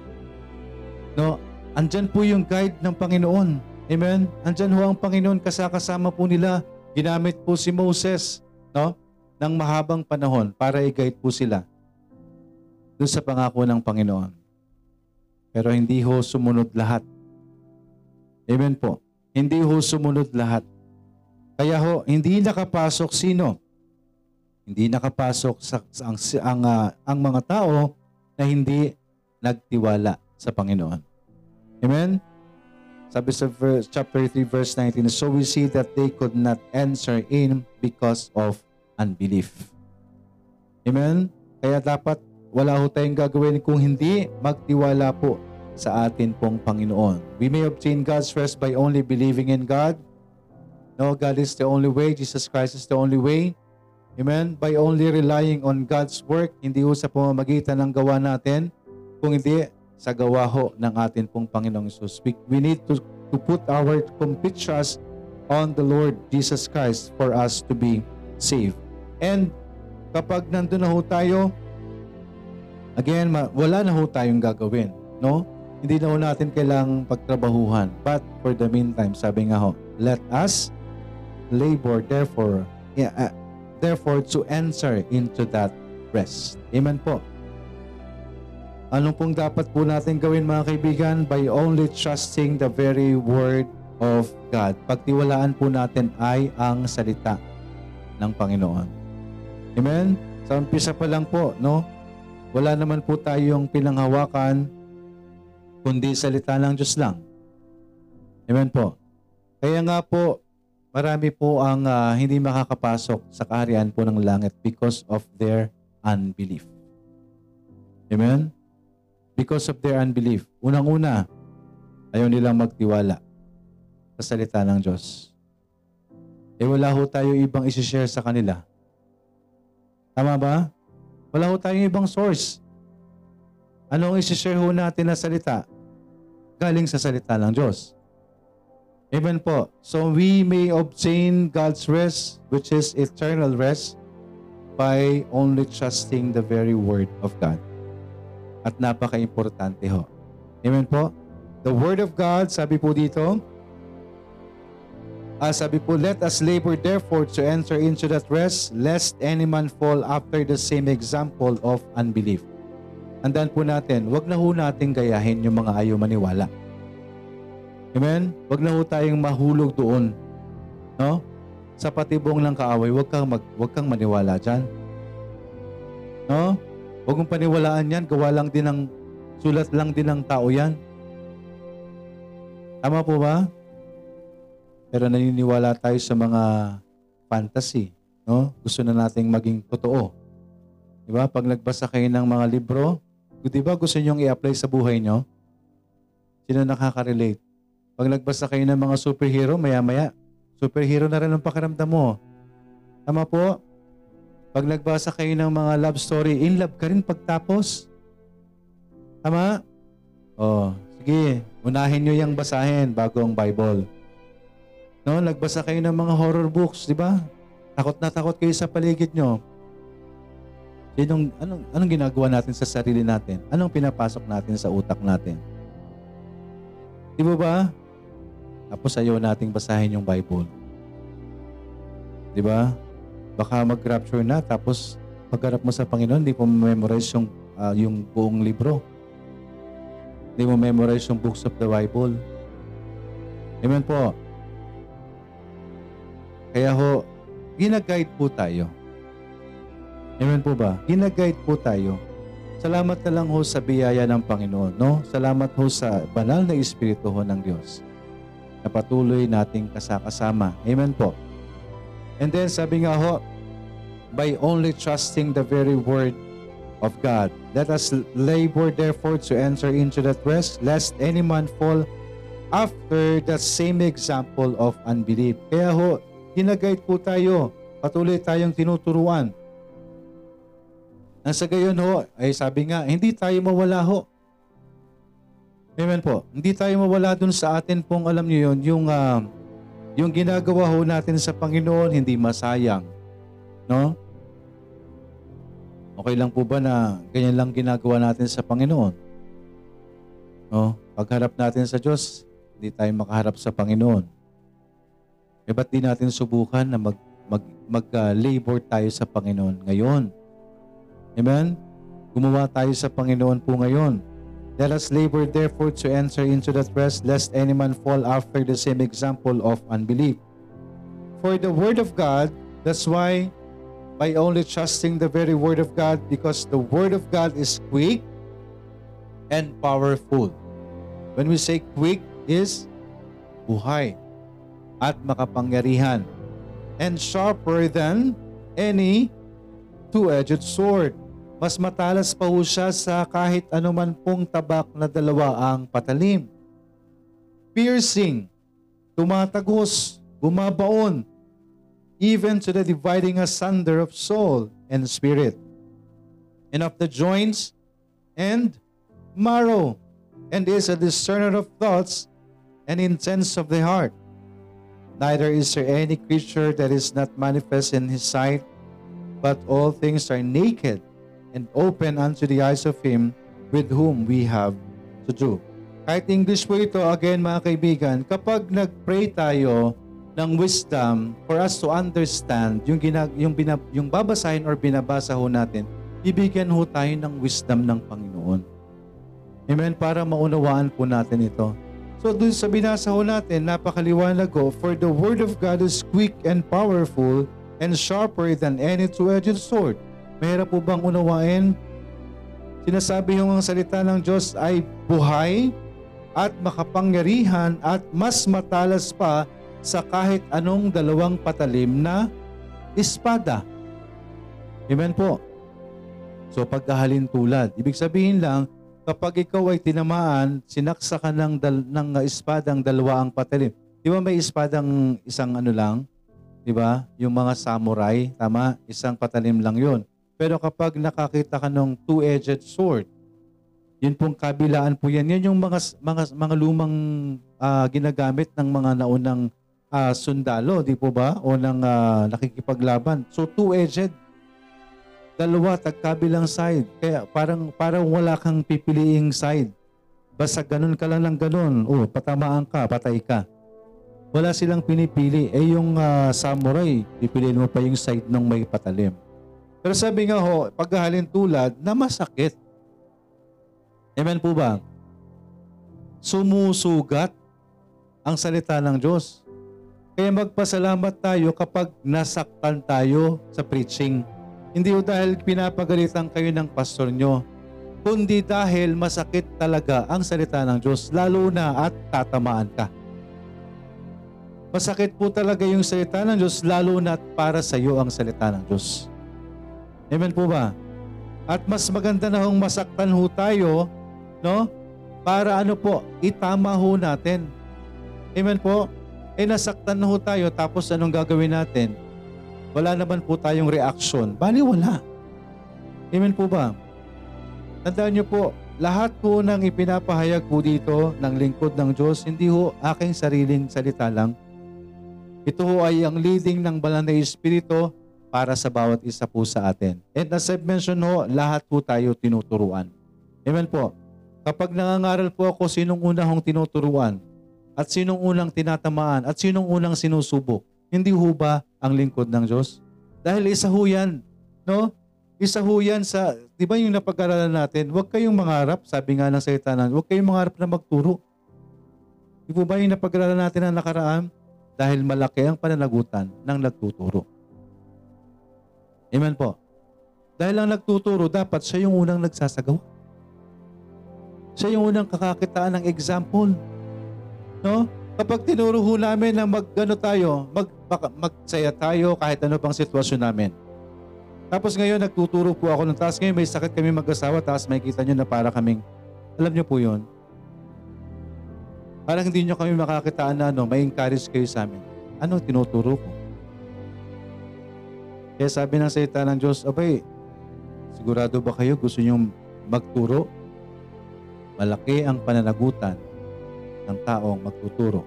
No, andyan po yung guide ng Panginoon. Amen? Andyan ho ang Panginoon kasakasama po nila. Ginamit po si Moses, no? ng mahabang panahon para i-guide po sila doon sa pangako ng Panginoon. Pero hindi ho sumunod lahat. Amen po. Hindi ho sumunod lahat. Kaya ho, hindi nakapasok sino? Hindi nakapasok sa, sa ang, ang, uh, ang mga tao na hindi nagtiwala sa Panginoon. Amen? Sabi sa verse, chapter 3 verse 19, So we see that they could not enter in because of unbelief. Amen? Kaya dapat wala ho tayong gagawin kung hindi magtiwala po sa atin pong Panginoon. We may obtain God's rest by only believing in God. No, God is the only way. Jesus Christ is the only way. Amen? By only relying on God's work, hindi ho sa pamamagitan ng gawa natin, kung hindi sa gawa ho ng atin pong Panginoong Isus. We, we need to, to put our complete trust on the Lord Jesus Christ for us to be saved. And kapag nandun na ho tayo, again, wala na ho tayong gagawin. No? Hindi na ho natin kailangang pagtrabahuhan. But for the meantime, sabi nga ho, let us labor therefore, yeah, uh, therefore to enter into that rest. Amen po. Anong pong dapat po natin gawin mga kaibigan? By only trusting the very word of God. Pagtiwalaan po natin ay ang salita ng Panginoon. Amen? Sa umpisa pa lang po, no? Wala naman po tayong pinanghawakan kundi salita ng Diyos lang. Amen po. Kaya nga po, marami po ang uh, hindi makakapasok sa kaharian po ng langit because of their unbelief. Amen? Because of their unbelief. Unang-una, ayaw nilang magtiwala sa salita ng Diyos. Eh wala ho tayo ibang isi-share sa kanila. Tama ba? Wala ho tayong ibang source. Anong isi-share ho natin na salita? Galing sa salita ng Diyos. Amen po. So we may obtain God's rest, which is eternal rest, by only trusting the very word of God at napaka-importante ho. Amen po? The Word of God, sabi po dito, uh, sabi po, Let us labor therefore to enter into that rest, lest any man fall after the same example of unbelief. Andan po natin, wag na ho natin gayahin yung mga ayaw maniwala. Amen? Wag na ho tayong mahulog doon. No? Sa patibong ng kaaway, wag kang, mag, wag kang maniwala dyan. No? Huwag mong paniwalaan yan. Gawa lang din ng, sulat lang din ng tao yan. Tama po ba? Pero naniniwala tayo sa mga fantasy. No? Gusto na nating maging totoo. Di ba? Pag nagbasa kayo ng mga libro, di ba gusto nyo i-apply sa buhay nyo? Sino nakaka-relate? Pag nagbasa kayo ng mga superhero, maya-maya, superhero na rin ang pakiramdam mo. Tama po? Pag nagbasa kayo ng mga love story, in love ka rin pagtapos. Tama? Oh, sige. Unahin nyo yung basahin bago ang Bible. No, nagbasa kayo ng mga horror books, di ba? Takot na takot kayo sa paligid nyo. Sinong, anong, anong ginagawa natin sa sarili natin? Anong pinapasok natin sa utak natin? Di ba ba? Tapos ayaw nating basahin yung Bible. Di ba? Baka mag-rapture na tapos pagharap mo sa Panginoon, hindi mo memorize yung ah, yung buong libro. Hindi mo memorize yung books of the Bible. Amen po. Kaya ho, ginaguide po tayo. Amen po ba? Ginaguide po tayo. Salamat na lang ho sa biyaya ng Panginoon, no? Salamat ho sa banal na Espiritu ho ng Diyos na patuloy nating kasakasama. Amen po. And then sabi nga ho, by only trusting the very word of God. Let us labor therefore to enter into that rest, lest any man fall after the same example of unbelief. Kaya ho, ginaguide po tayo. Patuloy tayong tinuturuan. Nang sa gayon ho, ay sabi nga, hindi tayo mawala ho. Amen po. Hindi tayo mawala dun sa atin pong alam niyo yun, yung, ah, yung ginagawa ho natin sa Panginoon, hindi masayang. No? Okay lang po ba na ganyan lang ginagawa natin sa Panginoon? No? Pagharap natin sa Diyos, hindi tayo makaharap sa Panginoon. E ba't di natin subukan na mag, mag, mag-labor tayo sa Panginoon ngayon? Amen? Gumawa tayo sa Panginoon po ngayon. Let us labor therefore to enter into that rest, lest any man fall after the same example of unbelief. For the word of God, that's why by only trusting the very word of God, because the word of God is quick and powerful. When we say quick is buhay at makapangyarihan and sharper than any two-edged sword. Mas matalas pa ho siya sa kahit anuman pong tabak na dalawa ang patalim. Piercing, tumatagos, bumabaon, even to the dividing asunder of soul and spirit, and of the joints and marrow, and is a discerner of thoughts and intents of the heart. Neither is there any creature that is not manifest in his sight, but all things are naked and open unto the eyes of him with whom we have to do. Kahit English po ito, again mga kaibigan, kapag nag-pray tayo ng wisdom for us to understand yung, ginag, yung, binab, yung babasahin or binabasa ho natin, bibigyan ho tayo ng wisdom ng Panginoon. Amen? Para maunawaan po natin ito. So dun sa binasa ho natin, napakaliwanag ko, For the word of God is quick and powerful and sharper than any two-edged sword. Mahirap po bang unawain? Sinasabi yung ang salita ng Diyos ay buhay at makapangyarihan at mas matalas pa sa kahit anong dalawang patalim na espada. Amen po. So pagkahalin tulad, ibig sabihin lang, kapag ikaw ay tinamaan, sinaksa ka ng, dal, ng espadang dalawa ang patalim. Di ba may espadang isang ano lang? Di ba? Yung mga samurai, tama? Isang patalim lang yon. Pero kapag nakakita ka ng two-edged sword, yun pong kabilaan po yan. Yan yung mga, mga, mga lumang ah, ginagamit ng mga naunang ah, sundalo, di po ba? O ng ah, nakikipaglaban. So two-edged. Dalawa, tagkabilang side. Kaya parang, parang wala kang pipiliing side. Basta ganun ka lang ng ganun. O, patamaan ka, patay ka. Wala silang pinipili. Eh yung ah, samurai, pipiliin mo pa yung side ng may patalim. Pero sabi nga ho, paghahalin tulad na masakit. Amen po ba? Sumusugat ang salita ng Diyos. Kaya magpasalamat tayo kapag nasaktan tayo sa preaching. Hindi ho dahil pinapagalitan kayo ng pastor nyo, kundi dahil masakit talaga ang salita ng Diyos, lalo na at tatamaan ka. Masakit po talaga yung salita ng Diyos, lalo na at para sa iyo ang salita ng Diyos. Amen po ba? At mas maganda na hong masaktan ho tayo, no? Para ano po, itama ho natin. Amen po? Eh nasaktan na ho tayo, tapos anong gagawin natin? Wala naman po tayong reaction. Bali, wala. Amen po ba? Tandaan niyo po, lahat po ng ipinapahayag po dito ng lingkod ng Diyos, hindi ho aking sariling salita lang. Ito ho ay ang leading ng banal na Espiritu para sa bawat isa po sa atin. And as I've mentioned ho, lahat po tayo tinuturuan. Amen po. Kapag nangangaral po ako, sinong unang hong tinuturuan? At sinong unang tinatamaan? At sinong unang sinusubok? Hindi ho ba ang lingkod ng Diyos? Dahil isa ho yan. No? Isa ho yan sa, di ba yung napag-aralan natin, huwag kayong mangarap, sabi nga ng salita ng, huwag kayong mangarap na magturo. Di po ba yung napag-aralan natin na nakaraan? Dahil malaki ang pananagutan ng nagtuturo. Amen po. Dahil ang nagtuturo, dapat siya yung unang nagsasagawa. Siya yung unang kakakitaan ng example. No? Kapag tinuro ho namin na mag-ano tayo, mag, magsaya tayo kahit ano pang sitwasyon namin. Tapos ngayon, nagtuturo po ako ng taas. Ngayon, may sakit kami mag-asawa, tapos may kita nyo na para kaming, alam nyo po yun, parang hindi nyo kami makakitaan na ano, may encourage kayo sa amin. Ano tinuturo ko? Kaya sabi ng salita ng Diyos, abay, sigurado ba kayo gusto nyo magturo? Malaki ang pananagutan ng taong magtuturo.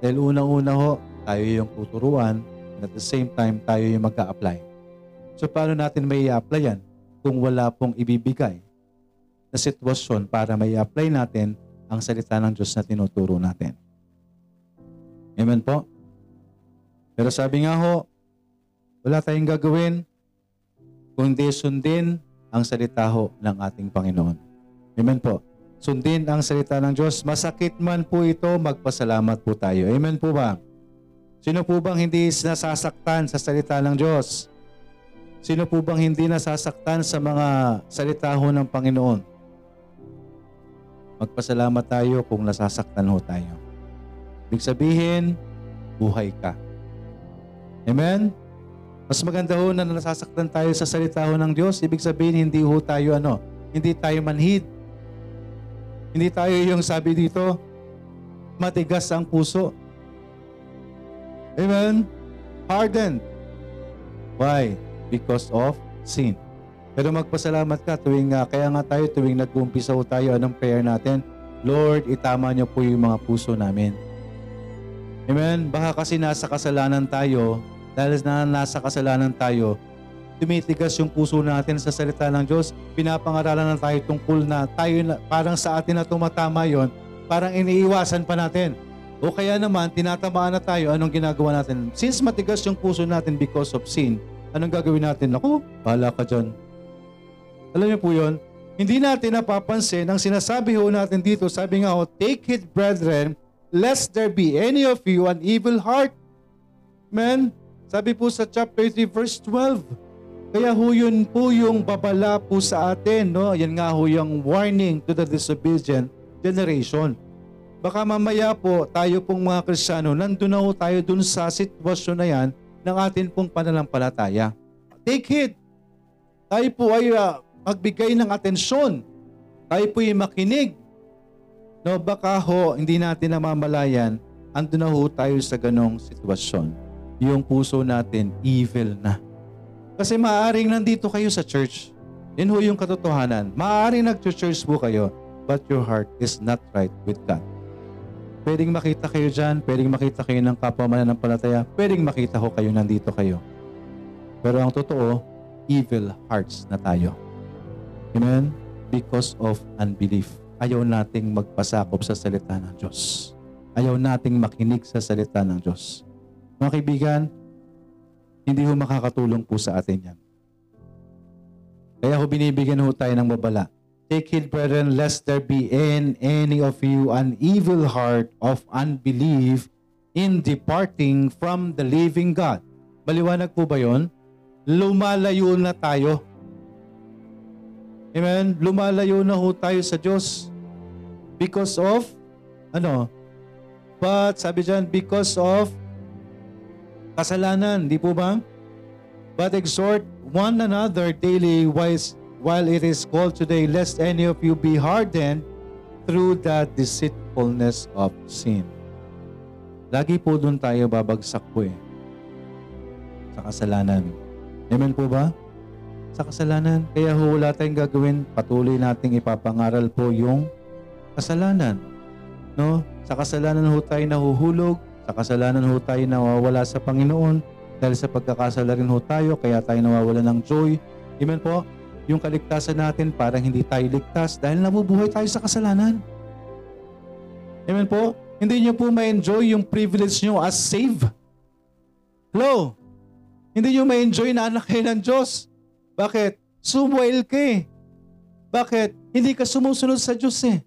Dahil unang-una ho, tayo yung tuturuan and at the same time, tayo yung mag apply So paano natin may apply yan kung wala pong ibibigay na sitwasyon para may apply natin ang salita ng Diyos na tinuturo natin. Amen po? Pero sabi nga ho, wala tayong gagawin kundi sundin ang salita ho ng ating Panginoon. Amen po. Sundin ang salita ng Diyos. Masakit man po ito, magpasalamat po tayo. Amen po ba? Sino po bang hindi nasasaktan sa salita ng Diyos? Sino po bang hindi nasasaktan sa mga salita ho ng Panginoon? Magpasalamat tayo kung nasasaktan ho tayo. Ibig sabihin, buhay ka. Amen? Mas maganda ho na nasasaktan tayo sa salita ho ng Diyos. Ibig sabihin, hindi ho tayo ano, hindi tayo manhid. Hindi tayo yung sabi dito, matigas ang puso. Amen? Hardened. Why? because of sin. Pero magpasalamat ka tuwing uh, kaya nga tayo tuwing nag-umpisa ho tayo anong prayer natin? Lord, itama niyo po yung mga puso namin. Amen? Baka kasi nasa kasalanan tayo, dahil na nasa kasalanan tayo, tumitigas yung puso natin sa salita ng Diyos. Pinapangaralan na tayo tungkol na tayo na, parang sa atin na tumatama yon, parang iniiwasan pa natin. O kaya naman, tinatamaan na tayo, anong ginagawa natin? Since matigas yung puso natin because of sin, Anong gagawin natin? Ako, bahala ka dyan. Alam niyo po yun? Hindi natin napapansin ang sinasabi ho natin dito. Sabi nga ho, Take it, brethren, lest there be any of you an evil heart. Man, sabi po sa chapter 3 verse 12. Kaya ho yun po yung babala po sa atin. No? Yan nga ho yung warning to the disobedient generation. Baka mamaya po tayo pong mga Kristiyano, nandun na ho tayo dun sa sitwasyon na yan ng atin pong pananampalataya. Take heed. Tayo po ay uh, magbigay ng atensyon. Tayo po ay makinig. No, baka ho, hindi natin namamalayan, ando na ho tayo sa ganong sitwasyon. Yung puso natin, evil na. Kasi maaaring nandito kayo sa church. Yan ho yung katotohanan. Maaaring nag-church po kayo, but your heart is not right with God. Pwedeng makita kayo dyan, pwedeng makita kayo ng kapwa mananampalataya, pwedeng makita ko kayo nandito kayo. Pero ang totoo, evil hearts na tayo. Amen? Because of unbelief. Ayaw nating magpasakop sa salita ng Diyos. Ayaw nating makinig sa salita ng Diyos. Mga kaibigan, hindi ho makakatulong po sa atin yan. Kaya ho binibigyan ho tayo ng babala Take heed, brethren, lest there be in any of you an evil heart of unbelief in departing from the living God. Maliwanag po ba yon? Lumalayo na tayo. Amen? Lumalayo na ho tayo sa Diyos. Because of, ano? But, sabi dyan, because of kasalanan. Di po ba? But exhort one another daily while it is called today, lest any of you be hardened through the deceitfulness of sin. Lagi po doon tayo babagsak po eh. Sa kasalanan. Amen po ba? Sa kasalanan. Kaya ho, wala tayong gagawin. Patuloy nating ipapangaral po yung kasalanan. No? Sa kasalanan ho tayo nahuhulog. Sa kasalanan ho tayo nawawala sa Panginoon. Dahil sa pagkakasala rin ho tayo, kaya tayo nawawala ng joy. Amen po? yung kaligtasan natin para hindi tayo ligtas dahil nabubuhay tayo sa kasalanan. Amen po? Hindi nyo po ma-enjoy yung privilege nyo as saved. Hello? Hindi nyo ma-enjoy na anak kayo ng Diyos. Bakit? Sumuel ka eh. Bakit? Hindi ka sumusunod sa Diyos eh.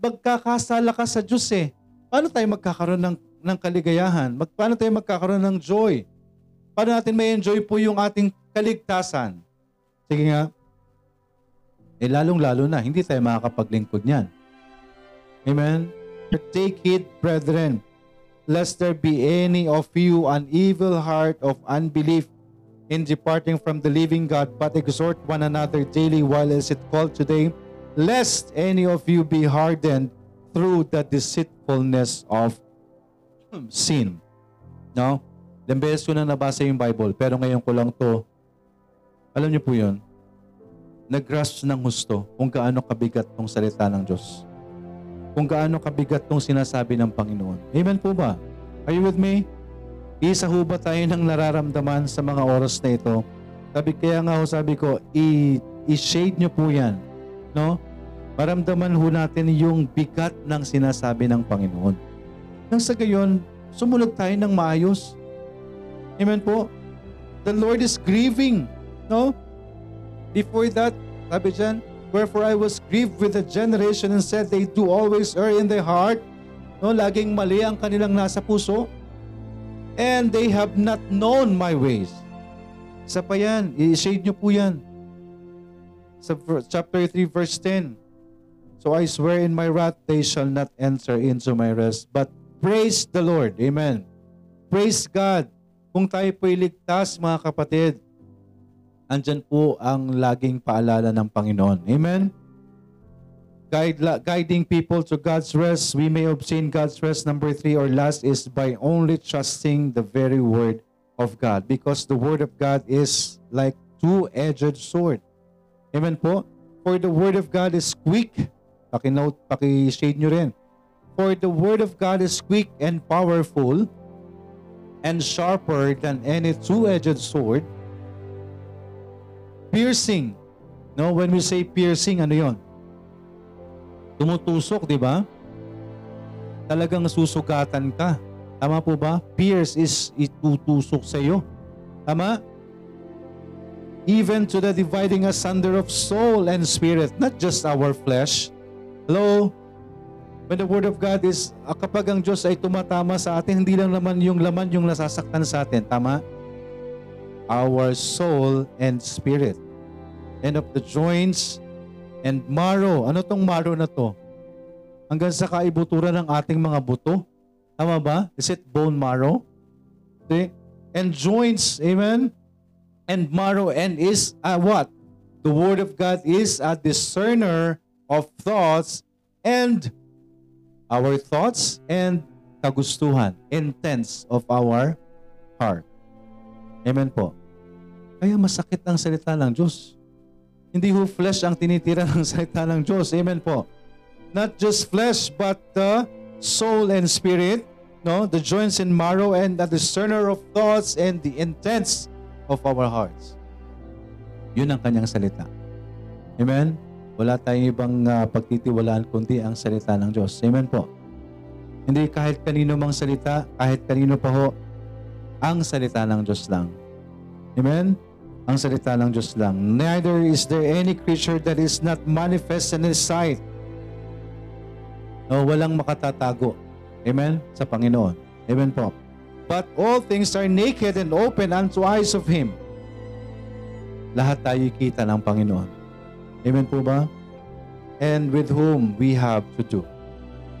Magkakasala ka sa Diyos eh. Paano tayo magkakaroon ng, ng kaligayahan? Mag, paano tayo magkakaroon ng joy? Paano natin may enjoy po yung ating kaligtasan? Sige nga. Eh lalong-lalo na, hindi tayo makakapaglingkod niyan. Amen? Take heed, brethren, lest there be any of you an evil heart of unbelief in departing from the living God, but exhort one another daily while is it called today, lest any of you be hardened through the deceitfulness of sin. No? Ilang beses ko na nabasa yung Bible, pero ngayon ko lang to, alam niyo po yun, nag-grasp ng husto kung gaano kabigat tong salita ng Diyos. Kung gaano kabigat tong sinasabi ng Panginoon. Amen po ba? Are you with me? Isa ho ba tayo ng nararamdaman sa mga oras na ito? Sabi, kaya nga ho sabi ko, i-shade nyo po yan. No? Maramdaman ho natin yung bigat ng sinasabi ng Panginoon. Nang sa gayon, sumunod tayo ng maayos. Amen po? The Lord is grieving. No? Before that, sabi dyan, Wherefore I was grieved with the generation and said, They do always err in their heart. No, laging mali ang kanilang nasa puso. And they have not known my ways. Isa pa yan, i-shade nyo po yan. Sa chapter 3 verse 10. So I swear in my wrath, they shall not enter into my rest. But praise the Lord. Amen. Praise God. Kung tayo po'y ligtas, mga kapatid, andyan po ang laging paalala ng Panginoon. Amen? Guide, guiding people to God's rest, we may obtain God's rest. Number three or last is by only trusting the very word of God. Because the word of God is like two-edged sword. Amen po? For the word of God is quick. Paki-note, paki-shade nyo rin. For the word of God is quick and powerful and sharper than any two-edged sword, piercing. No, when we say piercing, ano yon? Tumutusok, di ba? Talagang susugatan ka. Tama po ba? Pierce is itutusok sa iyo. Tama? Even to the dividing asunder of soul and spirit, not just our flesh. Hello? When the Word of God is, ah, kapag ang Diyos ay tumatama sa atin, hindi lang naman yung laman yung nasasaktan sa atin. Tama? Our soul and spirit. And of the joints and marrow. Ano tong marrow na to? Hanggang sa kaibuturan ng ating mga buto. Tama ba? Is it bone marrow? Okay? And joints, amen? And marrow, and is uh, what? The Word of God is a discerner of thoughts and our thoughts and kagustuhan, intents of our heart. Amen po. Kaya masakit ang salita ng Diyos. Hindi ho flesh ang tinitira ng salita ng Diyos. Amen po. Not just flesh, but the soul and spirit, no? the joints and marrow, and the discerner of thoughts and the intents of our hearts. Yun ang kanyang salita. Amen? Wala tayong ibang uh, pagtitiwalaan kundi ang salita ng Diyos. Amen po. Hindi kahit kanino mang salita, kahit kanino pa ho, ang salita ng Diyos lang. Amen? Ang salita ng Diyos lang. Neither is there any creature that is not manifest in His sight. No, walang makatatago. Amen? Sa Panginoon. Amen po. But all things are naked and open unto eyes of Him. Lahat tayo kita ng Panginoon. Amen po ba? And with whom we have to do.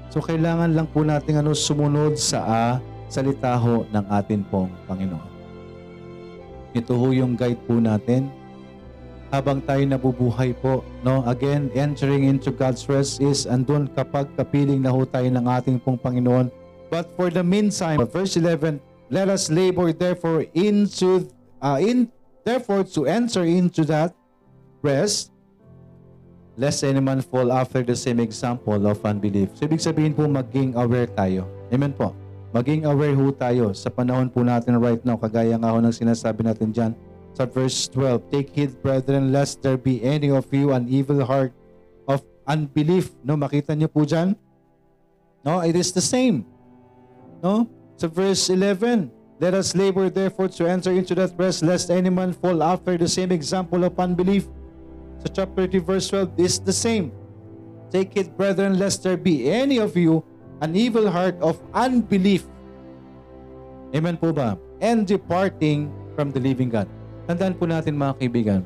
So kailangan lang po natin ano, sumunod sa uh, salita ho ng atin pong Panginoon. Ito ho yung guide po natin habang tayo nabubuhay po. No? Again, entering into God's rest is andun kapag kapiling na ho tayo ng ating pong Panginoon. But for the meantime, verse 11, let us labor therefore into uh, in therefore to enter into that rest lest any man fall after the same example of unbelief. So, ibig sabihin po, maging aware tayo. Amen po. Maging aware ho tayo sa panahon po natin right now, kagaya nga ho ng sinasabi natin dyan sa verse 12, Take heed, brethren, lest there be any of you an evil heart of unbelief. No, makita niyo po dyan? No, it is the same. No? Sa verse 11, Let us labor therefore to enter into that rest, lest any man fall after the same example of unbelief. Sa chapter 3 verse 12, this is the same. Take it, brethren, lest there be any of you an evil heart of unbelief. Amen po ba? And departing from the living God. Tandaan po natin mga kaibigan,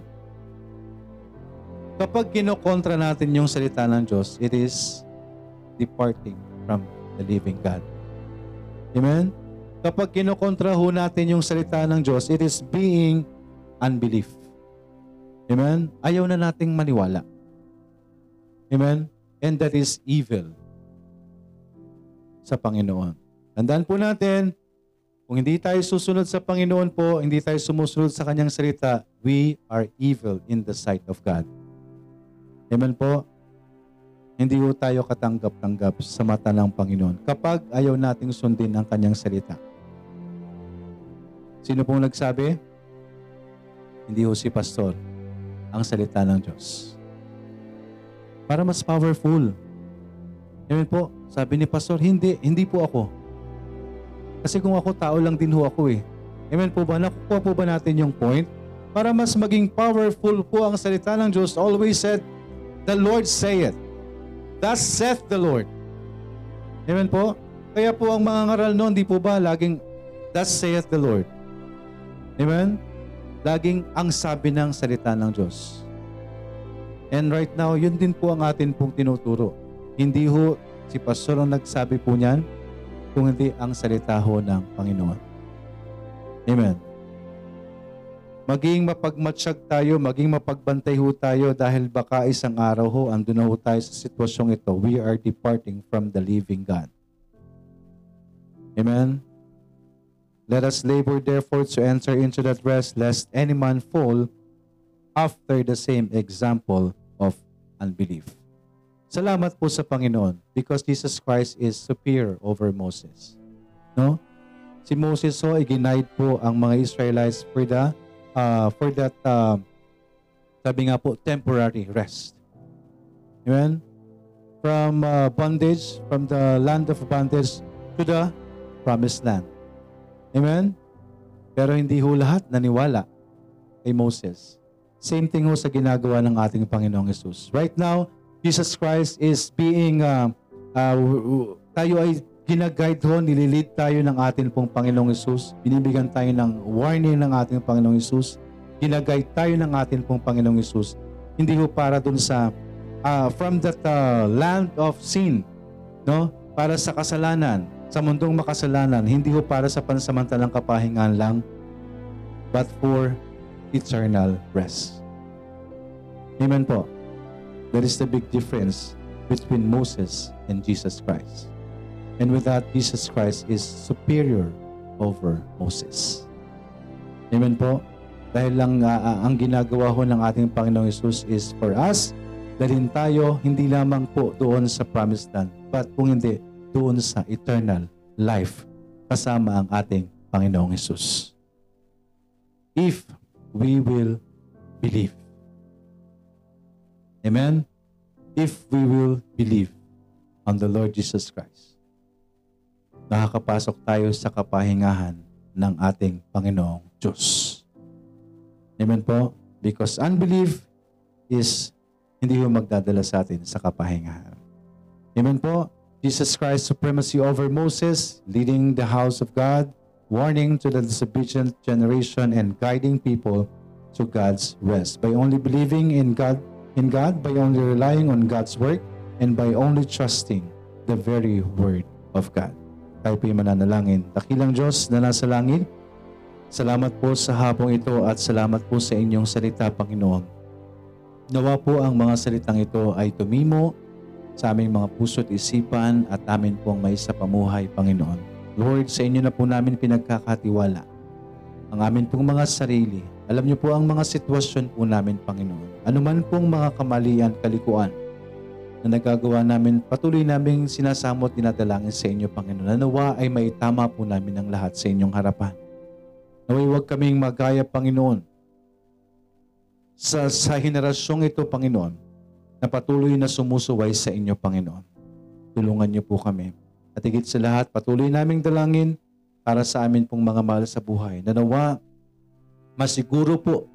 kapag kinokontra natin yung salita ng Diyos, it is departing from the living God. Amen? Kapag kinokontra ho natin yung salita ng Diyos, it is being unbelief. Amen? Ayaw na nating maniwala. Amen? And that is evil sa Panginoon. Tandaan po natin, kung hindi tayo susunod sa Panginoon po, hindi tayo sumusunod sa Kanyang salita, we are evil in the sight of God. Amen po? Hindi po tayo katanggap-tanggap sa mata ng Panginoon kapag ayaw nating sundin ang Kanyang salita. Sino pong nagsabi? Hindi ho si Pastor ang salita ng Diyos. Para mas powerful. Amen po. Sabi ni Pastor, hindi, hindi po ako. Kasi kung ako, tao lang din ho ako eh. Amen po ba? Nakukuha po ba natin yung point? Para mas maging powerful po ang salita ng Diyos, always said, The Lord say it. Thus saith the Lord. Amen po? Kaya po ang mga ngaral noon, di po ba laging, Thus saith the Lord. Amen? Laging ang sabi ng salita ng Diyos. And right now, yun din po ang atin pong tinuturo. Hindi ho si Pastor ang nagsabi po niyan, kung hindi ang salita ho ng Panginoon. Amen. Maging mapagmatsyag tayo, maging mapagbantay ho tayo dahil baka isang araw ho, ando na ho tayo sa sitwasyong ito. We are departing from the living God. Amen. Let us labor therefore to enter into that rest, lest any man fall after the same example of unbelief. Salamat po sa Panginoon because Jesus Christ is superior over Moses. No? Si Moses so iginied po ang mga Israelites for the uh, for that uh, sabi nga po temporary rest. Amen? From uh, bondage, from the land of bondage to the promised land. Amen? Pero hindi ho lahat naniwala kay Moses. Same thing ho sa ginagawa ng ating Panginoong Yesus. Right now, Jesus Christ is being, uh, uh, tayo ay ginaguide ho, nililid tayo ng ating pong Panginoong Yesus. Binibigyan tayo ng warning ng ating Panginoong Yesus. Ginaguide tayo ng ating pong Panginoong Yesus. Hindi ho para dun sa, uh, from that uh, land of sin, no? Para sa kasalanan, sa mundong makasalanan, hindi ho para sa pansamantalang kapahingan lang, but for eternal rest. Amen po. That is the big difference between Moses and Jesus Christ. And with that, Jesus Christ is superior over Moses. Amen po? Dahil lang uh, ang ginagawa ho ng ating Panginoong Yesus is for us, dalhin tayo hindi lamang po doon sa promised land, but kung hindi, doon sa eternal life kasama ang ating Panginoong Yesus. If we will believe. Amen? If we will believe on the Lord Jesus Christ, nakakapasok tayo sa kapahingahan ng ating Panginoong Diyos. Amen po? Because unbelief is hindi ho magdadala sa atin sa kapahingahan. Amen po? Jesus Christ supremacy over Moses, leading the house of God, warning to the disobedient generation and guiding people to God's rest. By only believing in God in God by only relying on God's work and by only trusting the very word of God. Tayo po'y mananalangin. Dakilang Diyos na nasa langit, salamat po sa hapong ito at salamat po sa inyong salita, Panginoon. Nawa po ang mga salitang ito ay tumimo sa aming mga puso't isipan at amin pong may sa pamuhay, Panginoon. Lord, sa inyo na po namin pinagkakatiwala ang amin pong mga sarili, alam niyo po ang mga sitwasyon po namin, Panginoon. Ano man pong mga kamalian, kalikuan na nagagawa namin, patuloy naming sinasamot, dinadalangin sa inyo, Panginoon. Nanawa ay maitama po namin ang lahat sa inyong harapan. Naway huwag kaming magaya, Panginoon, sa, sa henerasyong ito, Panginoon, na patuloy na sumusuway sa inyo, Panginoon. Tulungan niyo po kami. At higit sa lahat, patuloy naming dalangin para sa amin pong mga mahal sa buhay. Na nawa, masiguro po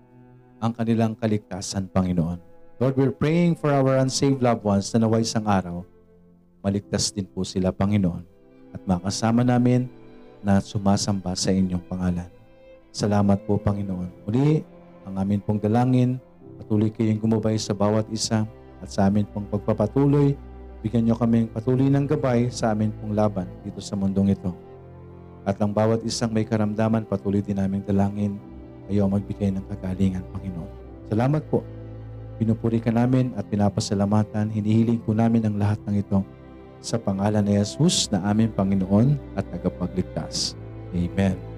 ang kanilang kaligtasan, Panginoon. Lord, we're praying for our unsaved loved ones na nawa isang araw, maligtas din po sila, Panginoon. At makasama namin na sumasamba sa inyong pangalan. Salamat po, Panginoon. Muli, ang amin pong dalangin, patuloy kayong gumabay sa bawat isa at sa amin pong pagpapatuloy, bigyan nyo kaming patuloy ng gabay sa amin pong laban dito sa mundong ito. At ang bawat isang may karamdaman, patuloy din namin dalangin, kayo magbigay ng kagalingan, Panginoon. Salamat po. Pinupuri ka namin at pinapasalamatan. Hinihiling po namin ang lahat ng ito sa pangalan ni Jesus na aming Panginoon at tagapagligtas. Amen.